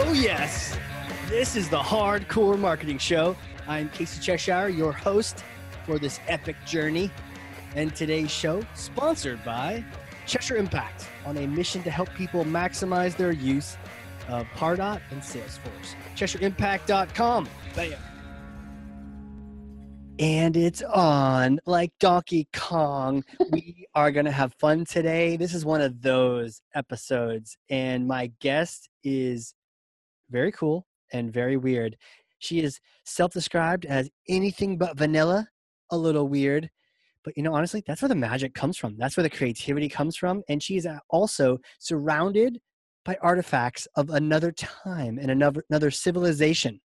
Oh, yes. This is the Hard Corps Marketing Show. I'm Casey Cheshire, your host for this epic journey. And today's show, sponsored by Cheshire Impact, on a mission to help people maximize their use of Pardot and Salesforce. CheshireImpact.com. Bam. And it's on like Donkey Kong. we are going to have fun today. This is one of those episodes. And my guest is very cool and very weird. She is self described as anything but vanilla, a little weird. But you know, honestly, that's where the magic comes from. That's where the creativity comes from. And she is uh, also surrounded by artifacts of another time and another another civilization.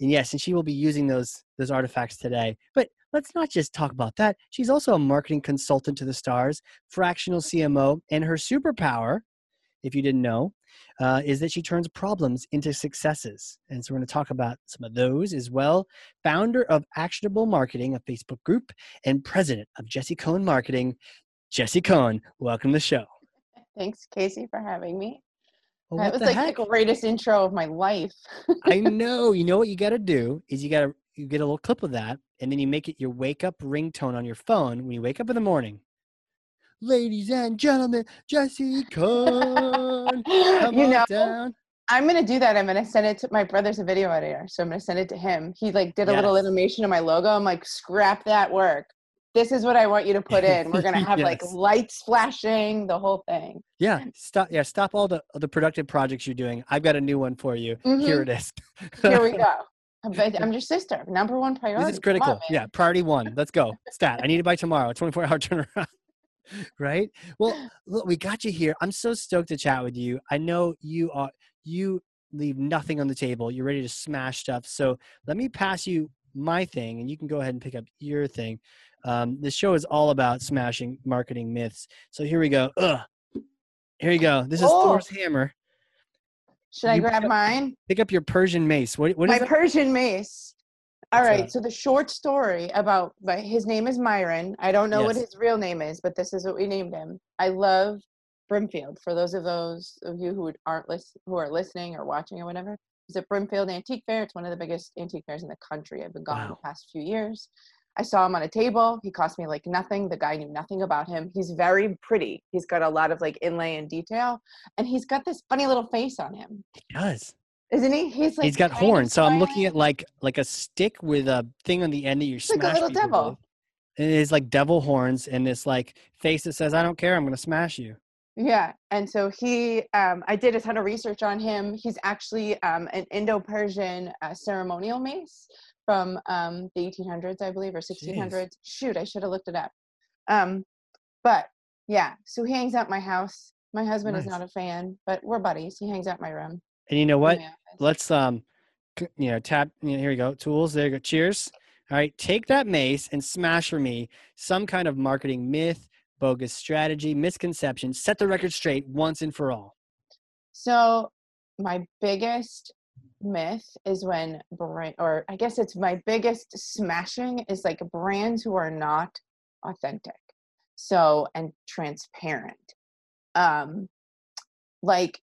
And yes, and she will be using those those artifacts today. But let's not just talk about that. She's also a marketing consultant to the stars, fractional CMO, and her superpower, if you didn't know, uh, is that she turns problems into successes. And so we're going to talk about some of those as well. Founder of Actionable Marketing, a Facebook group, and president of Jessie Coan Marketing. Jessie Coan, welcome to the show. Thanks, Casey, for having me. Well, that was the like heck? the greatest intro of my life. I know. You know what you got to do is you got to you get a little clip of that, and then you make it your wake up ringtone on your phone when you wake up in the morning. Ladies and gentlemen, Jessie Coan, come you know, down. I'm gonna do that. I'm gonna send it to my brother's a video editor, so I'm gonna send it to him. He like did a little animation of my logo. I'm like, scrap that work. This is what I want you to put in. We're gonna have like lights flashing, the whole thing. Yeah, stop. Yeah, stop all the the productive projects you're doing. I've got a new one for you. Here Mhm. it is. Here we go. I'm, your sister. Number one priority. This is Come on, critical. yeah, priority one. Let's go. Stat. I need it by tomorrow. 24 hour turnaround. right? Well, look, we got you here. I'm so stoked to chat with you. I know you are you leave nothing on the table. You're ready to smash stuff. So let me pass you my thing, and you can go ahead and pick up your thing. Um, this show is all about smashing marketing myths. So here we go. Ugh. Here you go. This is Oh. Thor's hammer. Should I grab pick up- mine? Pick up your Persian mace. What, what is my that? Persian mace. All right. So the short story about my, his name is Myron. I don't know what his real name is, but this is what we named him. I love Brimfield. For those of those of you who aren't lis- who are listening or watching or whatever, it's at Brimfield Antique Fair. It's one of the biggest antique fairs in the country. I've been gone Wow. the past few years. I saw him on a table. He cost me like nothing. The guy knew nothing about him. He's very pretty. He's got a lot of like inlay and detail, and he's got this funny little face on him, He does. Isn't he? He's like He's got horns. So I'm looking at like like a stick with a thing on the end that you It's like a little devil. with. And it is like devil horns and this like face that says, "I don't care. I'm going to smash you." Yeah, and so he, um, I did a ton of research on him. He's actually um, an Indo-Persian uh, ceremonial mace from um, the 1800s, I believe, or 1600s. Shoot, I should have looked it up. Um, but yeah, so he hangs out my house. My husband is not a fan, but we're buddies. He hangs out my room. And you know what? office. Let's um, you know, tap. You know, here you go. Tools. There you go. Cheers. All right, take that mace and smash for me some kind of marketing myth, bogus strategy, misconception. Set the record straight once and for all. So my biggest myth is when brand, or I guess it's my biggest smashing is like brands who are not authentic. So and transparent. Um like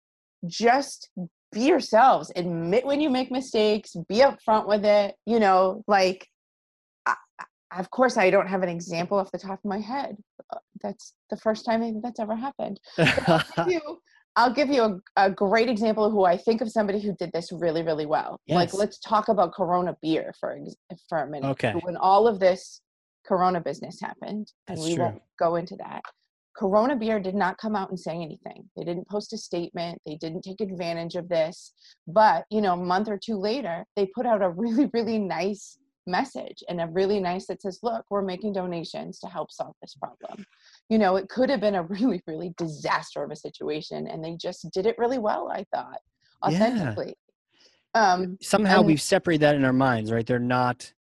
just be yourselves. Admit when you make mistakes, be upfront with it, you know, like I, of course I don't have an example off the top of my head. Uh, That's the first time that's ever happened give you- I'll give you a, a great example of who I think of somebody who did this really, really well. Like, let's talk about Corona beer for for a minute. Okay. When all of this Corona business happened, and we true. won't go into that. Corona beer did not come out and say anything. They didn't post a statement. They didn't take advantage of this. But you know, a month or two later, they put out a really, really nice message and a really nice that says, "Look, we're making donations to help solve this problem." you know, it could have been a really, really disaster of a situation, and they just did it really well. I thought Yeah. authentically. Um, Somehow and- we've separated that in our minds, right? They're not.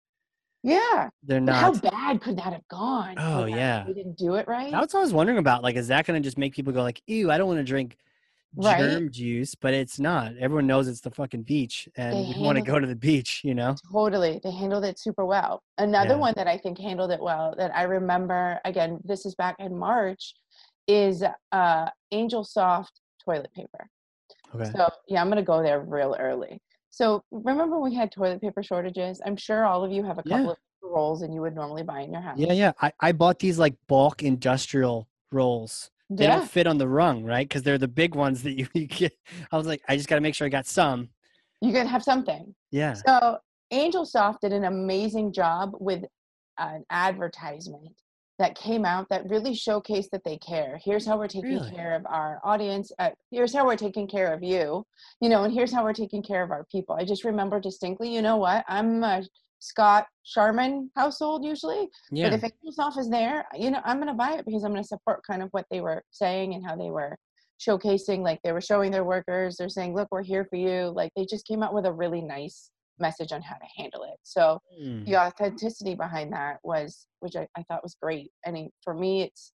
Yeah. They're But how bad could that have gone? Oh, that- yeah. We didn't do it right. That's what I was wondering about. Like, is that going to just make people go like, "Ew, I don't want to drink Right. germ juice"? But it's not. Everyone knows it's the fucking beach, and They you want to go to the beach. You know. Totally. They handled it super well. Another Yeah. one that I think handled it well that I remember, again, this is back in March, is uh, Angel Soft toilet paper. Okay. So yeah, I'm gonna go there real early. So remember we had toilet paper shortages? I'm sure all of you have a couple Yeah. of rolls and you would normally buy in your house. Yeah, yeah. I, I bought these like bulk industrial rolls. They Yeah. don't fit on the rung, right? Because they're the big ones that you, you get. I was like, I just got to make sure I got some. You could have something. Yeah. So Angel Soft did an amazing job with an advertisement that came out that really showcased that they care. Here's how we're taking Really? care of our audience. Uh, here's how we're taking care of you. You know, and here's how we're taking care of our people. I just remember distinctly. You know what? I'm a Scott Charmin household usually, Yeah. but if Angel Soft is there, you know, I'm gonna buy it because I'm gonna support kind of what they were saying and how they were showcasing. Like they were showing their workers. They're saying, "Look, we're here for you." Like they just came out with a really nice message on how to handle it. So Mm. the authenticity behind that was which I, I thought was great and it- for me it's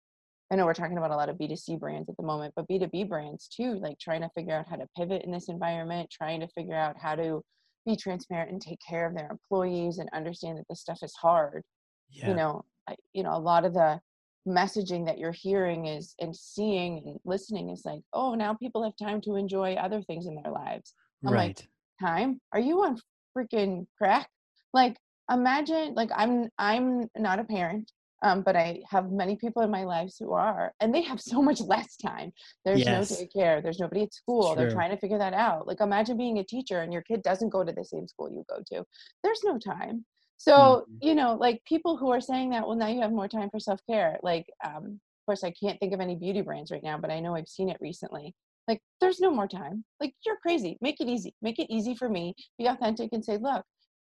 i know we're talking about a lot of b2c brands at the moment but b2b brands too like trying to figure out how to pivot in this environment trying to figure out how to be transparent and take care of their employees and understand that this stuff is hard yeah. you know I, you know a lot of the messaging that you're hearing is and seeing and listening is like oh now people have time to enjoy other things in their lives I'm like, right. time are you on freaking crack. Like imagine like i'm i'm not a parent um, but i have many people in my lives who are and they have so much less time. There's Yes. no daycare there's nobody at school they're trying to figure that out. Like imagine being a teacher and your kid doesn't go to the same school you go to. There's no time. So Mhm. you know like people who are saying that well now you have more time for self-care like um of course i can't think of any beauty brands right now but i know i've seen it recently like there's no more time like you're crazy make it easy make it easy for me be authentic and say look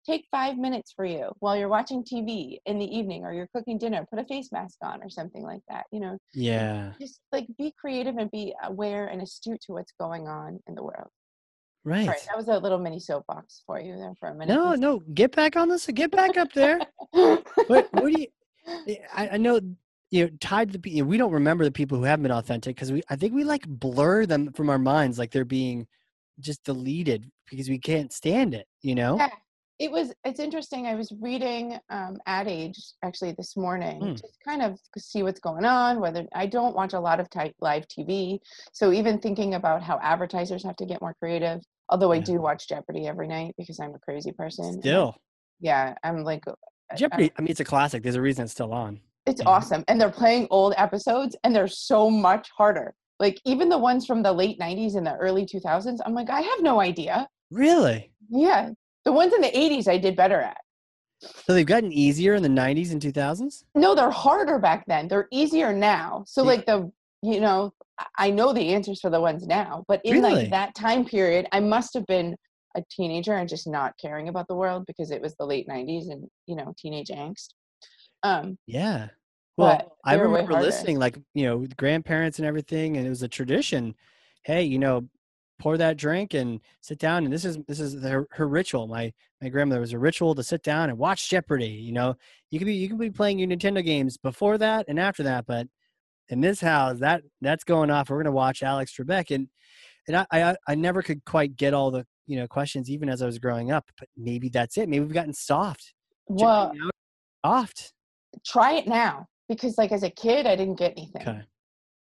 take five minutes for you while you're watching tv in the evening or you're cooking dinner put a face mask on or something like that you know Yeah. just like be creative and be aware and astute to what's going on in the world Right. right that was a little mini soapbox for you there for a minute No, no. Get back on this. Get back up there. But what do you? eh, I, I know you know tied to the you know, we don't remember the people who have been authentic because we I think we like blur them from our minds like they're being just deleted because we can't stand it. You know. Yeah, it was. It's interesting. I was reading um, Ad Age actually this morning, Hmm. just kind of see what's going on. Whether I don't watch a lot of type live TV, so even thinking about how advertisers have to get more creative. Although I do watch Jeopardy every night because I'm a crazy person. Still, yeah, I'm like uh, I- I- Jeopardy. I mean, it's a classic. There's a reason it's still on. It's Yeah. awesome, and they're playing old episodes, and they're so much harder. Like even the ones from the late '90s and the early 2000s, I'm like, I have no idea. Really? Yeah, the ones in the '80s I did better at. So they've gotten easier in the 90s and 2000s. no they're harder back then they're easier now so Yeah. like the you know I- i know the answers for the ones now but in Really? like that time period i must have been a teenager and just not caring about the world because it was the late 90s and you know teenage angst um Yeah. Well, I they were way remember listening, like you know, with grandparents and everything, and it was a tradition. Hey, you know, pour that drink and sit down, and this is this is her, her ritual. My my grandmother was a ritual to sit down and watch Jeopardy. You know, you can be you can be playing your Nintendo games before that and after that, but in this house, that that's going off. We're gonna watch Alex Trebek, and and I I, I never could quite get all the you know questions even as I was growing up. But maybe that's it. Maybe we've gotten soft. well Jeopardy now is soft. Try it now because like as a kid i didn't get anything Okay.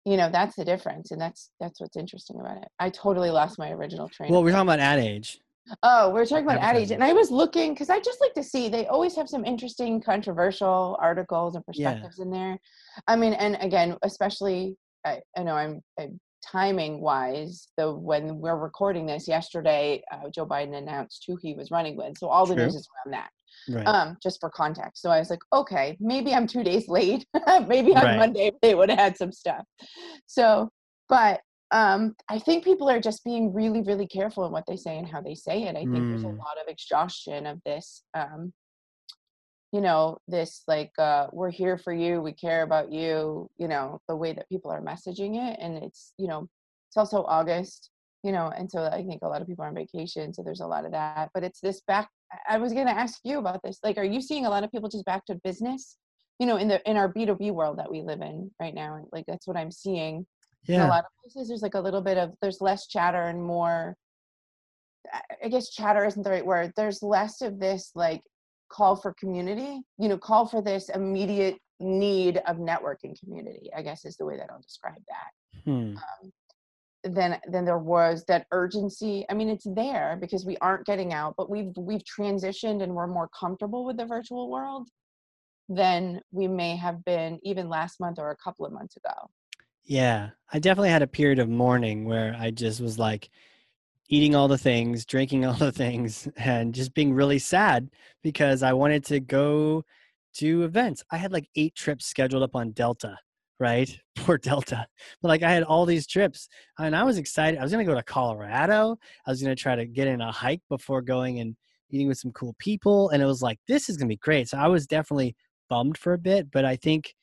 you know that's the difference and that's that's what's interesting about it i totally lost my original train Well, we're talking about ad age. Oh, we're talking about ad age, and I was looking because I just like to see. They always have some interesting, controversial articles and Yeah. perspectives in there. I mean, and again, especially I, I know I'm, i timing wise. The when we're recording this yesterday, uh, Joe Biden announced who he was running with, so all the news is around that. Right. Um, just for context. So I was like, okay, maybe I'm two days late. maybe on Right. Monday they would have had some stuff. So, but um, I think people are just being really, really careful in what they say and how they say it. I think there's a Mm. lot of exhaustion of this. Um, you know, this like uh, we're here for you, we care about you. You know, the way that people are messaging it, and it's you know, it's also August. You know, and so I think a lot of people are on vacation, so there's a lot of that. But it's this back. I- was going to ask you about this. Like, are you seeing a lot of people just back to business? You know, in the in our B two B world that we live in right now, like that's what I'm seeing in a lot of places there's like a little bit of there's less chatter and more I- i guess chatter isn't the right word there's less of this like call for community you know call for this immediate need of networking community i guess is the way that i'll describe that Hmm. Than than there was that urgency i mean it's there because we aren't getting out but we've we've transitioned and we're more comfortable with the virtual world than we may have been even last month or a couple of months ago. Yeah i definitely had a period of mourning where i just was like eating all the things drinking all the things and just being really sad because i wanted to go to events. I had like eight trips scheduled up on delta right? Poor Delta. But like I had all these trips and I was excited. I was going to go to Colorado. I was going to try to get in a hike before going and eating with some cool people. And it was like, this is going to be great. So I was definitely bummed for a bit, but I think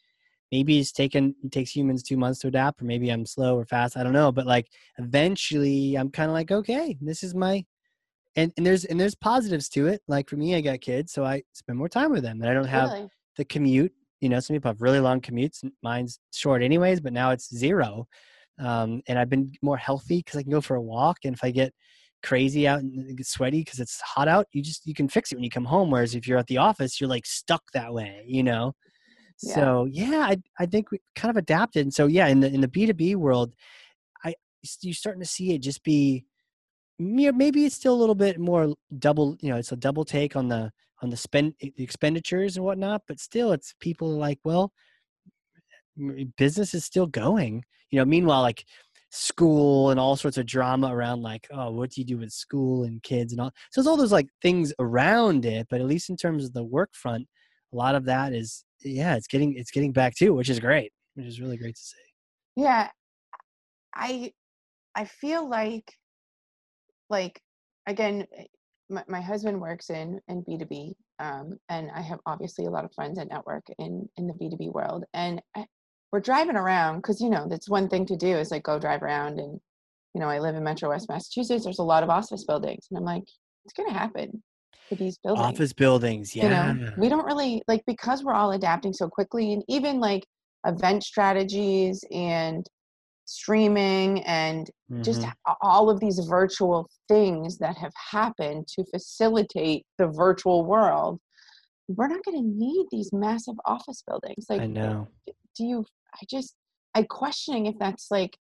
maybe it's taken, it takes humans two months to adapt, or maybe I'm slow or fast. I don't know. But like eventually I'm kind of like, okay, this is my, and, and there's, and there's positives to it. Like for me, I got kids, so I spend more time with them and I don't have really? the commute you know some people have really long commutes mine's short anyways but now it's zero um, and i've been more healthy because i can go for a walk and if i get crazy out and get sweaty because it's hot out you just you can fix it when you come home whereas if you're at the office you're like stuck that way you know yeah. so yeah I, I think we kind of adapted and so yeah in the in the b2b world i you're starting to see it just be maybe it's still a little bit more double you know it's a double take on the on the spend eh, the expenditures and whatnot but still it's people like well eh, business is still going. You know meanwhile like school and all sorts of drama around like oh what do you do with school and kids and all? So there's all those like things around it but at least in terms of the work front a lot of that is yeah it's getting it's getting back to which is great which is really great to see. Yeah i i feel like like again eh, my, my husband works in in b2b um, and i have obviously a lot of friends and network in in the b2b world and I, we're driving around because you know that's one thing to do is like go drive around and you know i live in metro west massachusetts there's a lot of office buildings and i'm like it's going to happen to these buildings? Office buildings yeah you know we don't really like because we're all adapting so quickly and even like event strategies and streaming and mm-hmm. just all of these virtual things that have happened to facilitate the virtual world we're not going to need these massive office buildings. Like i know. do you i just i questioning if that's like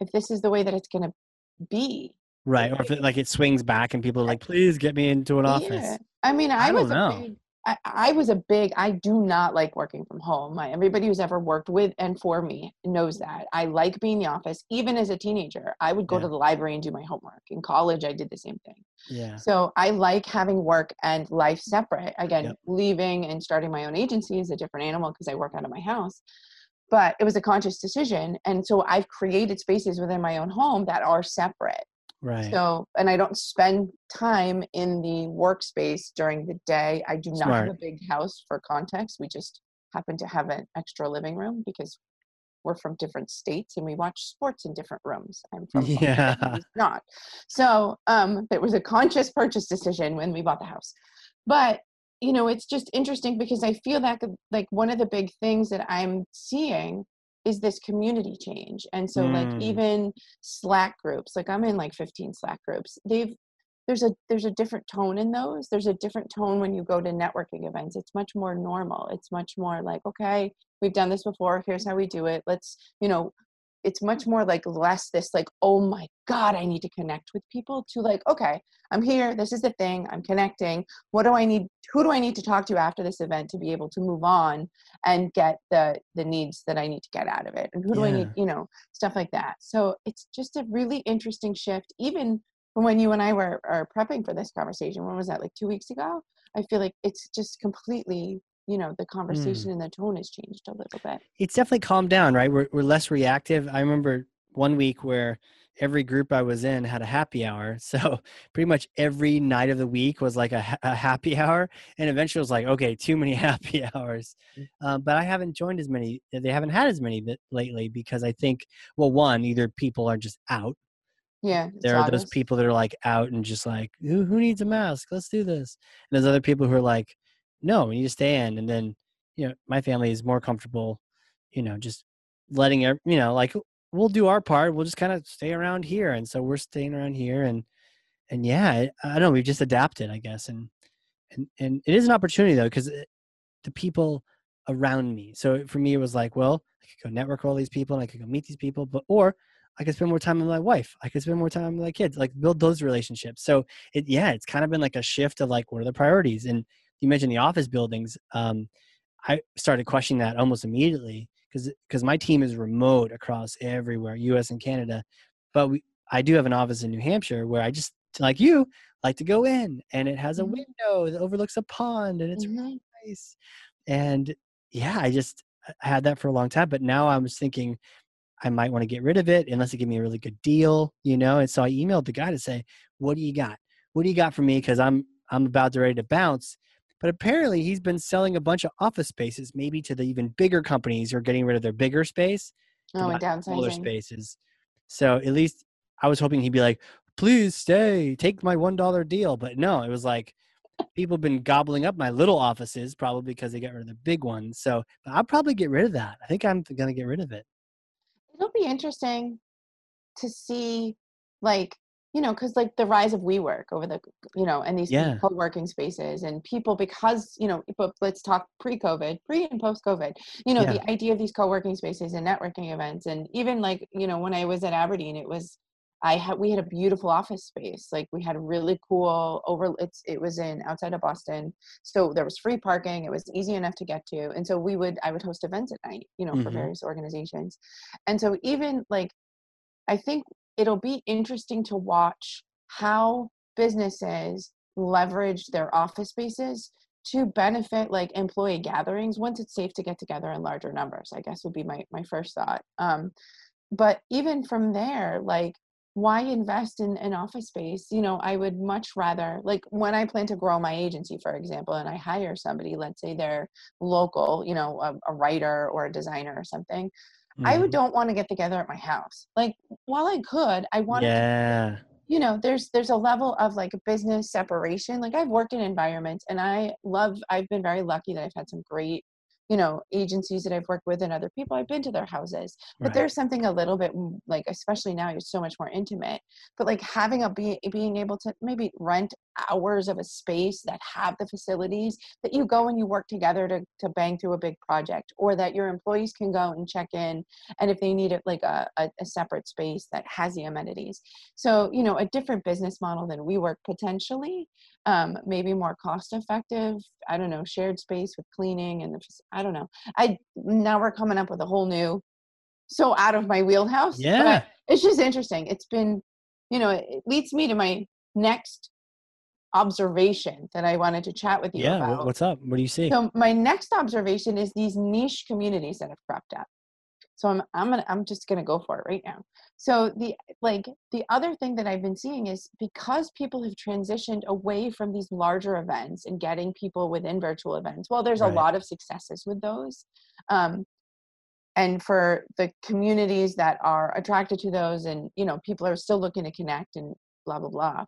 if this is the way that it's going to be. Right or if it like it swings back and people are like please get me into an office. Yeah. i mean i, I was a big, I, I, was a big i do not like working from home. Everybody who's ever worked with and for me knows that. I like being in the office. Even as a teenager i would go yeah. to the library and do my homework. In college i did the same thing. Yeah. So i like having work and life separate. Again yep. leaving and starting my own agency is a different animal because i work out of my house. But it was a conscious decision. And so i've created spaces within my own home that are separate Right. So, and I don't spend time in the workspace during the day. I do not have a big house for context. We just happen to have an extra living room because we're from different states and we watch sports in different rooms. I'm from yeah, not. So, um, it was a conscious purchase decision when we bought the house. But you know, it's just interesting because I feel that like one of the big things that I'm seeing is this community change? And so mm. like even slack groups like i'm in like 15 slack groups they've there's a there's a different tone in those. There's a different tone when you go to networking events. It's much more normal. It's much more like okay we've done this before. Here's how we do it. Let's you know it's much more like less this like oh my god i need to connect with people to like okay i'm here this is the thing i'm connecting what do i need who do i need to talk to after this event to be able to move on and get the the needs that i need to get out of it and who do yeah. i need you know stuff like that so it's just a really interesting shift even from when you and i were are prepping for this conversation when was that like two weeks ago i feel like it's just completely you know the conversation mm. and the tone has changed a little bit. It's definitely calmed down right? We're, we're less reactive. I remember one week where every group i was in had a happy hour. So pretty much every night of the week was like a, a happy hour and eventually it was like okay too many happy hours. Mm. um, but i haven't joined as many they haven't had as many lately because i think well one either people are just out. Yeah there are those people that are like out and just like who, who needs a mask? Let's do this. And there's other people who are like no, we need to stay in. And then, you know, my family is more comfortable, you know, just letting, you know, like we'll do our part. We'll just kind of stay around here. And so we're staying around here. And, and yeah, I, I don't know. We've just adapted, I guess. And, and, and it is an opportunity though, because eh, the people around me. So for me, it was like, well, I could go network all these people and I could go meet these people, but or I could spend more time with my wife. I could spend more time with my kids, like build those relationships. So it, yeah, it's kind of been like a shift of like, what are the priorities? And you mentioned the office buildings. Um, I started questioning that almost immediately because because my team is remote across everywhere, U.S. and Canada, but we I do have an office in New Hampshire where I just like you like to go in, and it has a Mhm. window that overlooks a pond, and it's Mhm. really nice. And yeah, I just had that for a long time, but now I was thinking I might want to get rid of it unless it give me a really good deal, you know. And so I emailed the guy to say, "What do you got? What do you got for me? Because I'm I'm about to ready to bounce." But apparently, he's been selling a bunch of office spaces, maybe to the even bigger companies who are getting rid of their bigger space Oh, and buy smaller spaces. So at least I was hoping he'd be like, "Please stay, take my one dollar deal." But no, it was like people have been gobbling up my little offices probably because they got rid of the big ones. So but I'll probably get rid of that. I think I'm gonna get rid of it. It'll be interesting to see, like, you know, because like the rise of WeWork over the, you know, and these Yeah. co-working spaces and people because, you know, but let's talk pre-COVID, pre and post-COVID, you know, Yeah. the idea of these co-working spaces and networking events. And even like, you know, when I was at Aberdeen, it was, I had, we had a beautiful office space. Like we had a really cool over, it's, it was in outside of Boston. So there was free parking. It was easy enough to get to. And so we would, I would host events at night, you know, for Mhm. various organizations. And so even like, I think it'll be interesting to watch how businesses leverage their office spaces to benefit like employee gatherings once it's safe to get together in larger numbers i guess would be my, my first thought um, but even from there like why invest in an office space? You know i would much rather like when i plan to grow my agency for example and i hire somebody let's say they're local you know a, a writer or a designer or something I would Mhm. don't want to get together at my house. Like while I could, I wanted to, Yeah. you know, there's there's a level of like business separation. Like I've worked in environments and I love I've been very lucky that I've had some great, you know, agencies that I've worked with and other people. I've been to their houses. But Right. there's something a little bit mm, like especially now you're so much more intimate. But like having a be, being able to maybe rent hours of a space that have the facilities that you go and you work together to, to bang through a big project or that your employees can go and check in and if they need it like a, a, a separate space that has the amenities. So you know a different business model than WeWork potentially um, maybe more cost effective i don't know shared space with cleaning and the, i don't know. I now we're coming up with a whole new so out of my wheelhouse Yeah. it's just interesting. It's been you know it leads me to my next observation that i wanted to chat with you Yeah. about wha- What's up? What do you see? so my next observation is these niche communities that have cropped up. So I'm I'm gonna I'm just gonna go for it right now. So the like the other thing that I've been seeing is because people have transitioned away from these larger events and getting people within virtual events. Well, there's a lot of successes with those. Um, and for the communities that are attracted to those and you know people are still looking to connect and blah blah blah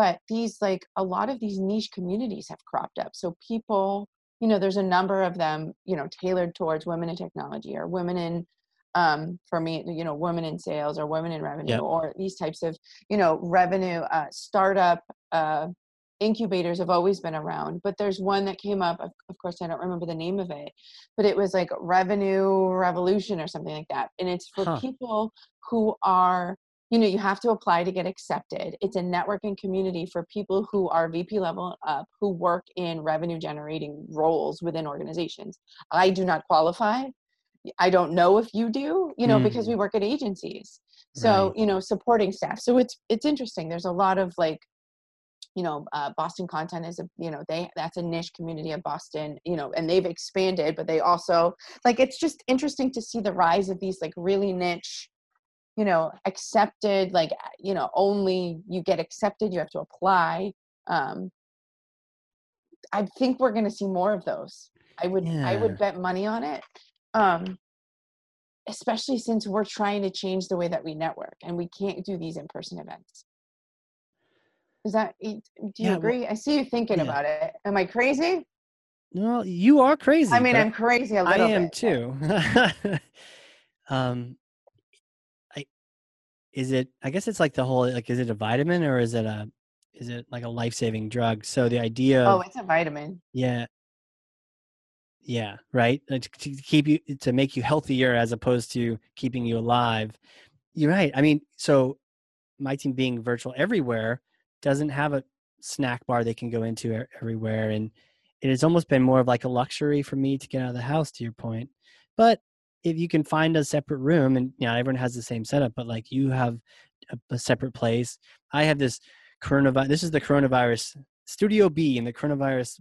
but these like a lot of these niche communities have cropped up so people you know there's a number of them you know tailored towards women in technology or women in um for me you know women in sales or women in revenue Yep. or these types of you know revenue uh startup uh incubators have always been around but there's one that came up of, of course i don't remember the name of it but it was like revenue revolution or something like that and it's for Huh. people who are you know you have to apply to get accepted. It's a networking community for people who are vp level up who work in revenue generating roles within organizations. I do not qualify. I don't know if you do you know because Mhm. we work at agencies. So Right. you know supporting staff. So it's it's interesting. There's a lot of like you know uh, boston content is a you know they that's a niche community of boston you know and they've expanded but they also like it's just interesting to see the rise of these like really niche you know accepted like uh, you know only you get accepted you have to apply um i think we're going to see more of those i would i would bet money on it um especially since we're trying to change the way that we network and we can't do these in-person events is that do you Yeah, well- agree i see you thinking yeah. about it am i crazy Well, you are crazy. i mean i'm crazy a I little am bit too. um, I is it? I guess it's like the whole like, is it a vitamin or is it a is it like a life saving drug? So the idea, oh it's a vitamin yeah, Yeah, right. To to keep you to make you healthier as opposed to keeping you alive. You're right. I mean, so my team being virtual everywhere doesn't have a snack bar they can go into everywhere, and it has almost been more of like a luxury for me to get out of the house. To your point, but if you can find a separate room, and you know everyone has the same setup, but like you have a, a separate place. I have this coronavirus. This is the coronavirus Studio B in the coronavirus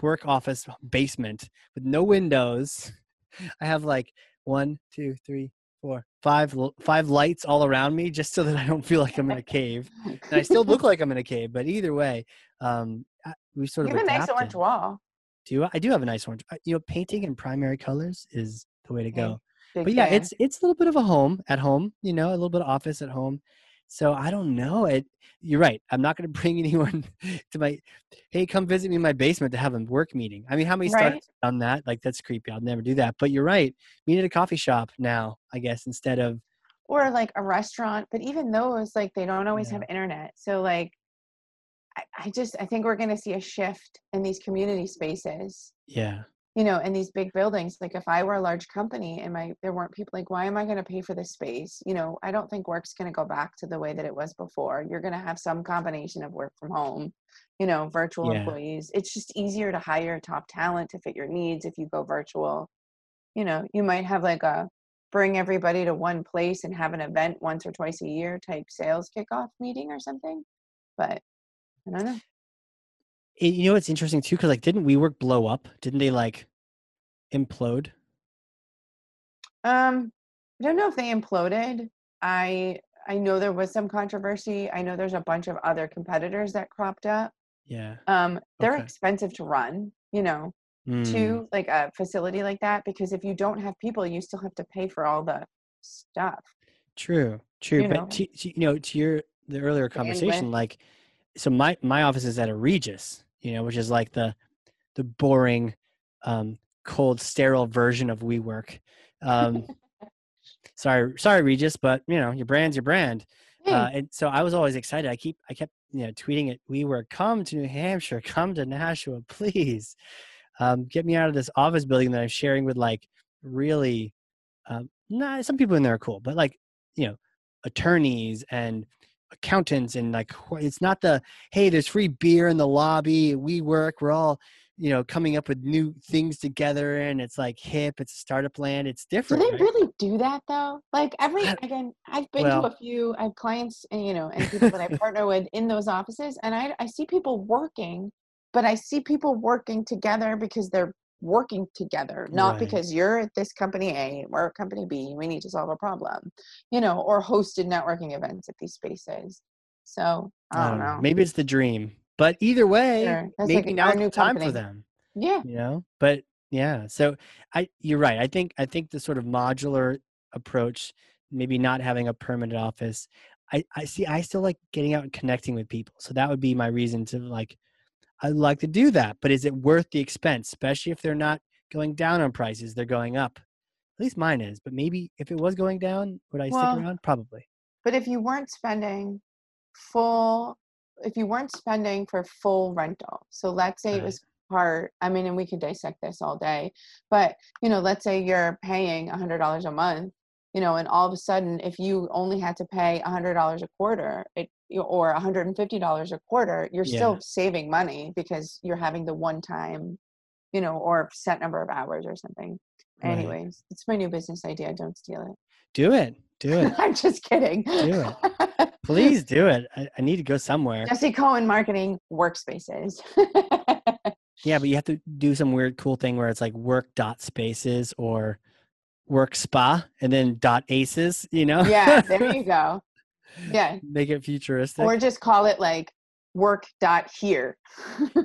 work office basement with no windows. I have like one, two, three, four, five, five lights all around me just so that I don't feel like I'm in a cave. And I still look like I'm in a cave, but either way, um, we sort You of have a nice orange wall. Do you? I do have a nice orange. Uh, You know, painting in primary colors is the way to go. Big But yeah, fan. it's it's a little bit of a home at home. You know, a little bit of office at home. So I don't know. It. You're right. I'm not going to bring anyone to my. Hey, come visit me in my basement to have a work meeting. I mean, how many Right. startups have done that? Like that's creepy. I'll never do that. But you're right. Meet at a coffee shop now. I guess instead of or like a restaurant but even those like they don't always Yeah. have internet so like I, I just i think we're going to see a shift in these community spaces yeah, you know in these big buildings like if i were a large company and my there weren't people like why am i going to pay for this space? You know i don't think work's going to go back to the way that it was before. You're going to have some combination of work from home you know virtual Yeah. employees. It's just easier to hire top talent to fit your needs if you go virtual. You know you might have like a bring everybody to one place and have an event once or twice a year type sales kickoff meeting or something but i don't know It- you know what's interesting too? Because like, didn't WeWork blow up? Didn't they like implode? um i don't know if they imploded i i know there was some controversy i know there's a bunch of other competitors that cropped up Yeah. um they're Okay. expensive to run you know Mm, to like a facility like that because if you don't have people you still have to pay for all the stuff True, true. you but know. to, to, you know, to your the earlier conversation, like, so my my office is at a Regus, you know, which is like the the boring, um, cold, sterile version of WeWork. Um, sorry, sorry, Regus, but you know, your brand's your brand. Uh, and so I was always excited. I keep I kept you know tweeting it. WeWork, come to New Hampshire, come to Nashua, please. Um, get me out of this office building that I'm sharing with like really um, nah, some people in there are cool, but like you know, attorneys and accountants and like it's not the hey, there's free beer in the lobby. We work. We're all you know coming up with new things together, and it's like hip. It's a startup land. It's different. do they right? really do that though like every again i've been well- to a few i have clients and you know and people that i partner with in those offices and i i see people working but i see people working together because they're working together not Right. because you're at this company a at company b we need to solve a problem you know or hosted networking events at these spaces so i don't oh, know Maybe it's the dream, but either way, Sure. Like maybe our now's new time company. for them. yeah You know, but yeah. So I, you're right. I think I think the sort of modular approach, maybe not having a permanent office. I, I see. I still like getting out and connecting with people. So that would be my reason to like. I'd like to do that, but is it worth the expense? Especially if they're not going down on prices, they're going up. At least mine is. But maybe if it was going down, would I Well, stick around? Probably. But if you weren't spending full, if you weren't spending for full rental, so let's say it was part, I mean, and we could dissect this all day, but you know, let's say you're paying a hundred dollars a month, you know, and all of a sudden, if you only had to pay a hundred dollars a quarter, it or hundred and fifty dollars a quarter, you're Yeah. still saving money because you're having the one time, you know, or set number of hours or something. Right. Anyways, it's my new business idea. Don't steal it. Do it. Do it. I'm just kidding. Do it Please do it. I, I need to go somewhere. Jessie Coan marketing workspaces. Yeah, but you have to do some weird cool thing where it's like work dot spaces or work spa and then dot aces, you know? yeah, there you go. Yeah. Make it futuristic. Or just call it like work dot here.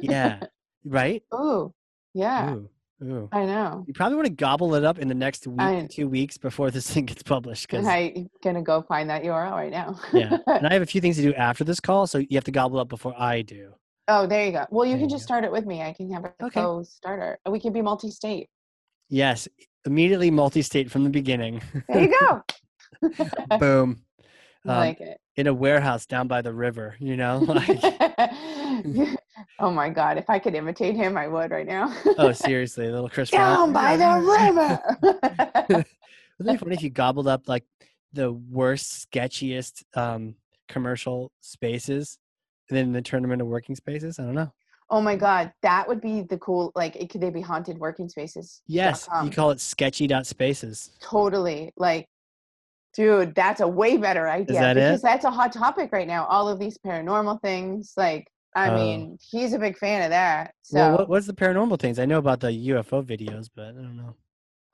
yeah. Right? Ooh. Yeah. Ooh. Ooh. I know. You probably want to gobble it up in the next week, I- two weeks before this thing gets published. Because I'm gonna go find that URL right now. yeah, and I have a few things to do after this call, so you have to gobble up before I do. oh, there you go. Well, you There can you just go. start it with me. I can have a Okay. co-starter. We can be multi-state. Yes, immediately multi-state from the beginning. There you go. Boom. Um, like it. in a warehouse down by the river, you know? Like, Oh my god, if I could imitate him, I would right now. oh, seriously, little Chris. Down by the river. Wouldn't it be funny if you gobbled up like the worst, sketchiest um, commercial spaces, and then turn them into working spaces? I don't know. oh my god, that would be the cool. Like, it, could they be haunted working spaces? Yes, com. you call it sketchy dot spaces. Totally. Like, dude, that's a way better idea that because it? that's a hot topic right now. All of these paranormal things. Like, I Oh. mean, he's a big fan of that. So, Well, what, what's the paranormal things? I know about the UFO videos, but I don't know.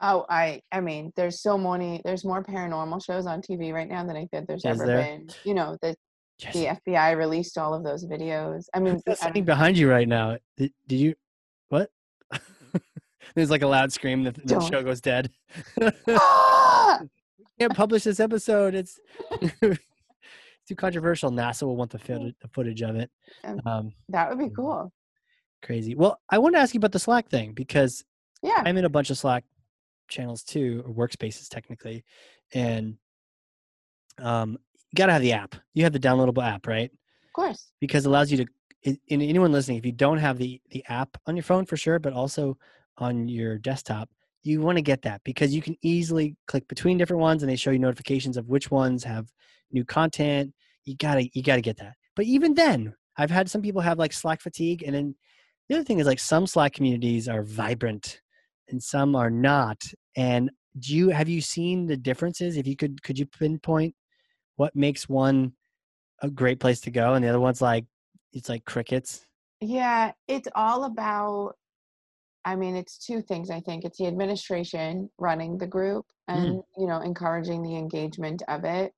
oh, I, I mean, there's so many. There's more paranormal shows on TV right now than I think there's Is ever there? been. You know, the Yes. the FBI released all of those videos. I mean, I sitting behind you right now. Did, did you? What? There's like a loud scream that the show goes dead. Ah! Can't publish this episode. It's too controversial. NASA will want the, footage, the footage of it. Um, that would be cool. crazy. Well, I want to ask you about the Slack thing because Yeah. I'm in a bunch of Slack channels too, or workspaces technically, and um, you got to have the app. You have the downloadable app, right? Of course. because it allows you to i- and anyone listening if you don't have the the app on your phone for sure but also on your desktop you want to get that because you can easily click between different ones and they show you notifications of which ones have new content. You gotta you gotta get that. But even then i've had some people have like slack fatigue and then the other thing is like some slack communities are vibrant and some are not. And do you have you seen the differences? If you could could you pinpoint what makes one a great place to go and the other one's like it's like crickets? Yeah, it's all about I mean, it's two things I think. It's the administration running the group and, you know, encouraging the engagement of it.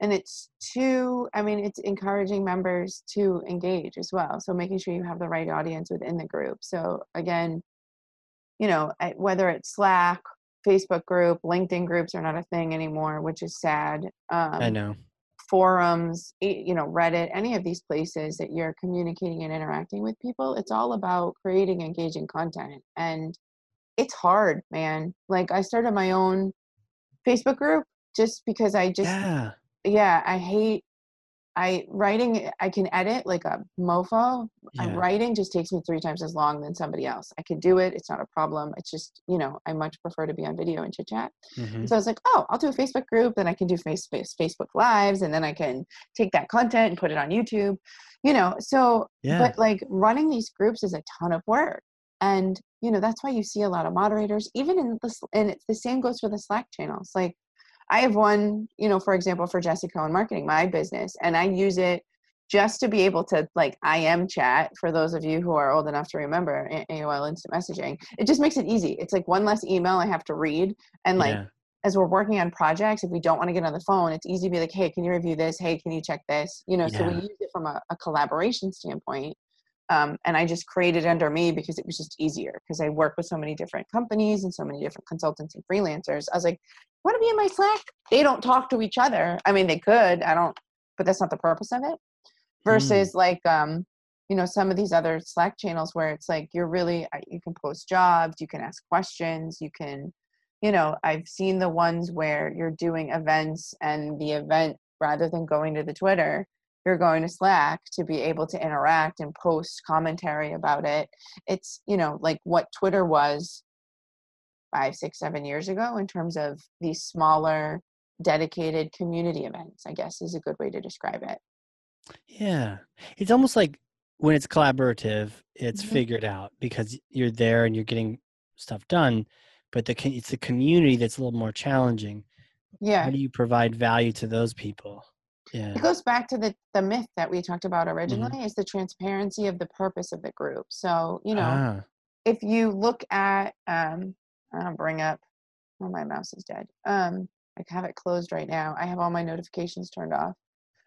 And it's two, I mean, it's encouraging members to engage as well. So making sure you have the right audience within the group. So again, you know, whether it's Slack, Facebook group, LinkedIn groups are not a thing anymore, which is sad. Um, i know forums, you know, Reddit, any of these places that you're communicating and interacting with people, it's all about creating engaging content. And it's hard, man. Like I started my own Facebook group just because I just yeah yeah, I hate I writing I can edit like a mofo. Uh, Yeah. Writing just takes me three times as long than somebody else. I can do it. It's not a problem. It's just, you know, I much prefer to be on video and chit chat. Mhm. So I was like, oh, I'll do a Facebook group, then I can do face, face, Facebook lives, and then I can take that content and put it on YouTube. You know, so yeah but like running these groups is a ton of work. And you know, that's why you see a lot of moderators, even in the and it's the same goes for the Slack channels. Like I have one, you know, for example, for Jessie Coan Marketing, my business, and I use it just to be able to like IM chat for those of you who are old enough to remember AOL instant messaging. It just makes it easy. It's like one less email I have to read. And like yeah. as we're working on projects, if we don't want to get on the phone, it's easy to be like, hey, can you review this? Hey, can you check this? You know, so we use it from a, a collaboration standpoint. Um, and I just created under me because it was just easier because I work with so many different companies and so many different consultants and freelancers. I was like, want to be in my Slack? They don't talk to each other. I mean, they could. I don't, but that's not the purpose of it. Versus like, um, you know, some of these other Slack channels where it's like you're really uh, you can post jobs, you can ask questions, you can, you know, I've seen the ones where you're doing events and the event rather than going to the Twitter, you're going to Slack to be able to interact and post commentary about it. It's, you know, like what Twitter was five, six, seven years ago in terms of these smaller, dedicated community events, I guess is a good way to describe it. yeah it's almost like when it's collaborative it's Mhm. figured out because you're there and you're getting stuff done but the it's the community that's a little more challenging Yeah. how do you provide value to those people yeah It goes back to the, the myth that we talked about originally is the transparency of the purpose of the group. So, you know, ah, if you look at um I'll bring up oh my mouse is dead. Um I have it closed right now. I have all my notifications turned off.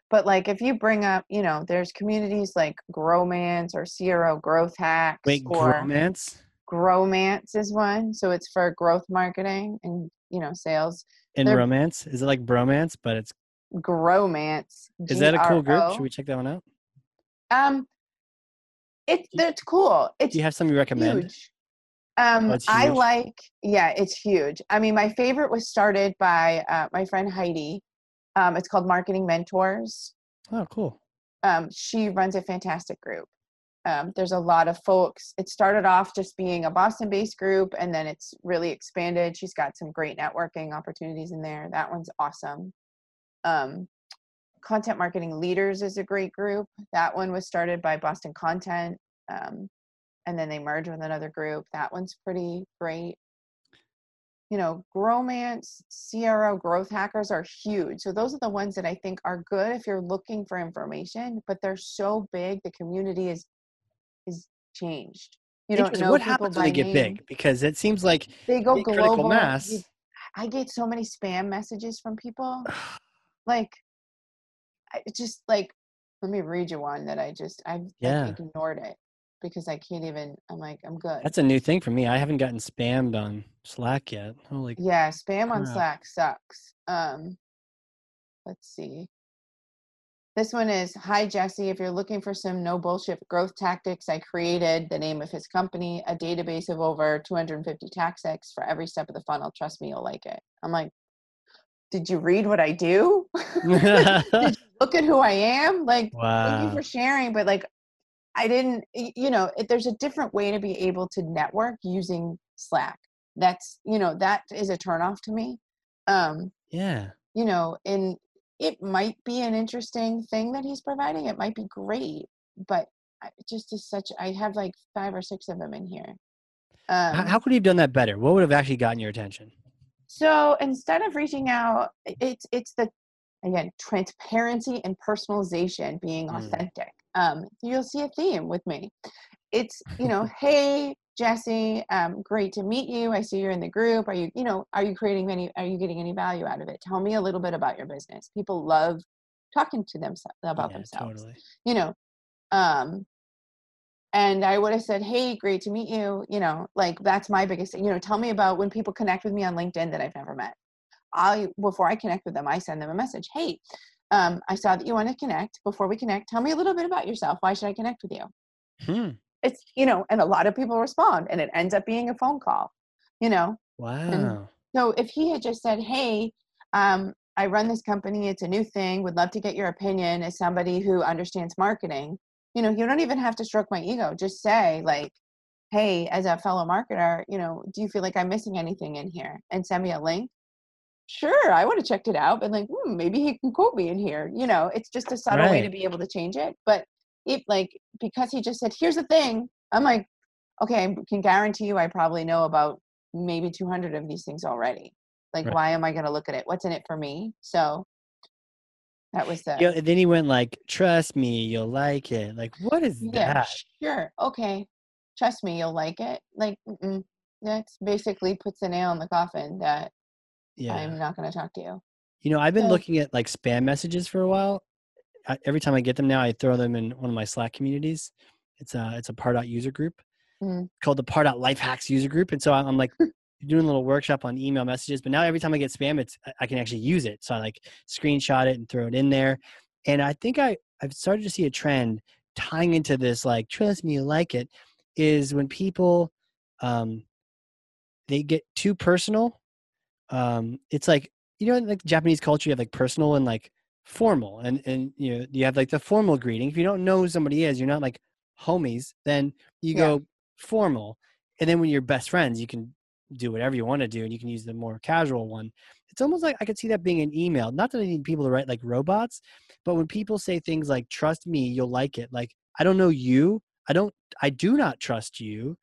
But like if you bring up, you know, there's communities like Growmance or CRO Growth Hacks wait or romance Growmance is one. So it's for growth marketing and you know sales. and they're- romance is it like bromance but it's Growmance. is that a cool group should we check that one out Um, it's it's cool. It's do you have some you recommend huge. Um, Oh, I like, yeah, it's huge. I mean, my favorite was started by uh, my friend Heidi. Um, it's called Marketing Mentors. oh cool Um, she runs a fantastic group. um, there's a lot of folks. It started off just being a Boston based group and then it's really expanded. She's got some great networking opportunities in there. That one's awesome. Um, Content Marketing Leaders is a great group. That one was started by Boston Content. Um, and then they merged with another group. That one's pretty great. You know, Growmance, CRO, Growth Hackers are huge. So those are the ones that I think are good if you're looking for information, but they're so big. The community is is changed. You don't know what happens when they get name. big? Because it seems like They go global. mass. I get so many spam messages from people. Like, I just like, let me read you one that I just I've like, ignored it because I can't even. I'm like, I'm good. that's a new thing for me. I haven't gotten spammed on Slack yet. Holy yeah, spam on. Slack sucks. Um, let's see. This one is Hi Jessie. If you're looking for some no bullshit growth tactics, I created the name of his company, a database of over 250 tactics for every step of the funnel. Trust me, you'll like it. I'm like, did you read what I do? did you look at who I am? Like, thank you for sharing, but like, I didn't, you know, it, there's a different way to be able to network using Slack. That's, you know, that is a turnoff to me. Um, Yeah. you know, and it might be an interesting thing that he's providing. It might be great, but just is such. I have like five or six of them in here. How, Um, how could he have done that better? What would have actually gotten your attention? So instead of reaching out, it's it's the again transparency and personalization being Mm. authentic. Um, you'll see a theme with me. It's you know, hey Jessie, um, great to meet you. I see you're in the group. Are you you know are you creating any? Are you getting any value out of it? Tell me a little bit about your business. People love talking to them about yeah, themselves. Totally. You know, um, and I would have said, "Hey, great to meet you." You know, like that's my biggest. thing. You know, tell me about when people connect with me on LinkedIn that I've never met. I before I connect with them, I send them a message. Hey, um, I saw that you want to connect. Before we connect, tell me a little bit about yourself. Why should I connect with you? Hmm. It's you know, and a lot of people respond, and it ends up being a phone call. You know, Wow. so if he had just said, "Hey, um, I run this company. It's a new thing. Would love to get your opinion as somebody who understands marketing." You know, you don't even have to stroke my ego. Just say like, "Hey, as a fellow marketer, you know, do you feel like I'm missing anything in here?" And send me a link. Sure, I would have checked it out, but like, hmm, maybe he can quote me in here. You know, it's just a subtle way to be able to change it. But if like because he just said, "Here's the thing," I'm like, okay, I can guarantee you, I probably know about maybe 200 of these things already. Like, Right. why am I going to look at it? What's in it for me? So that was the Yeah, and then he went like, "Trust me, you'll like it." Like, what is yeah, that? sure, okay, trust me, you'll like it. Like, that's basically puts a nail in the coffin that Yeah. I'm not going to talk to you. You know, I've been So- looking at like spam messages for a while. I, every time I get them now, I throw them in one of my Slack communities. It's a it's a Pardot user group Mm. called the Pardot Life Hacks user group, and so I'm, I'm like doing a little workshop on email messages. But now every time I get spam, it's I- can actually use it. So I like screenshot it and throw it in there. And I think I I've started to see a trend tying into this like trust me, you like it, is when people um they get too personal. Um, it's like you know, in like Japanese culture, you have like personal and like formal, and and you know you have like the formal greeting. If you don't know who somebody is, you're not like homies. Then you Yeah. go formal, and then when you're best friends, you can do whatever you want to do, and you can use the more casual one. It's almost like I could see that being an email. Not that I need people to write like robots, but when people say things like "trust me, you'll like it," like I don't know you, I don't, I do not trust you.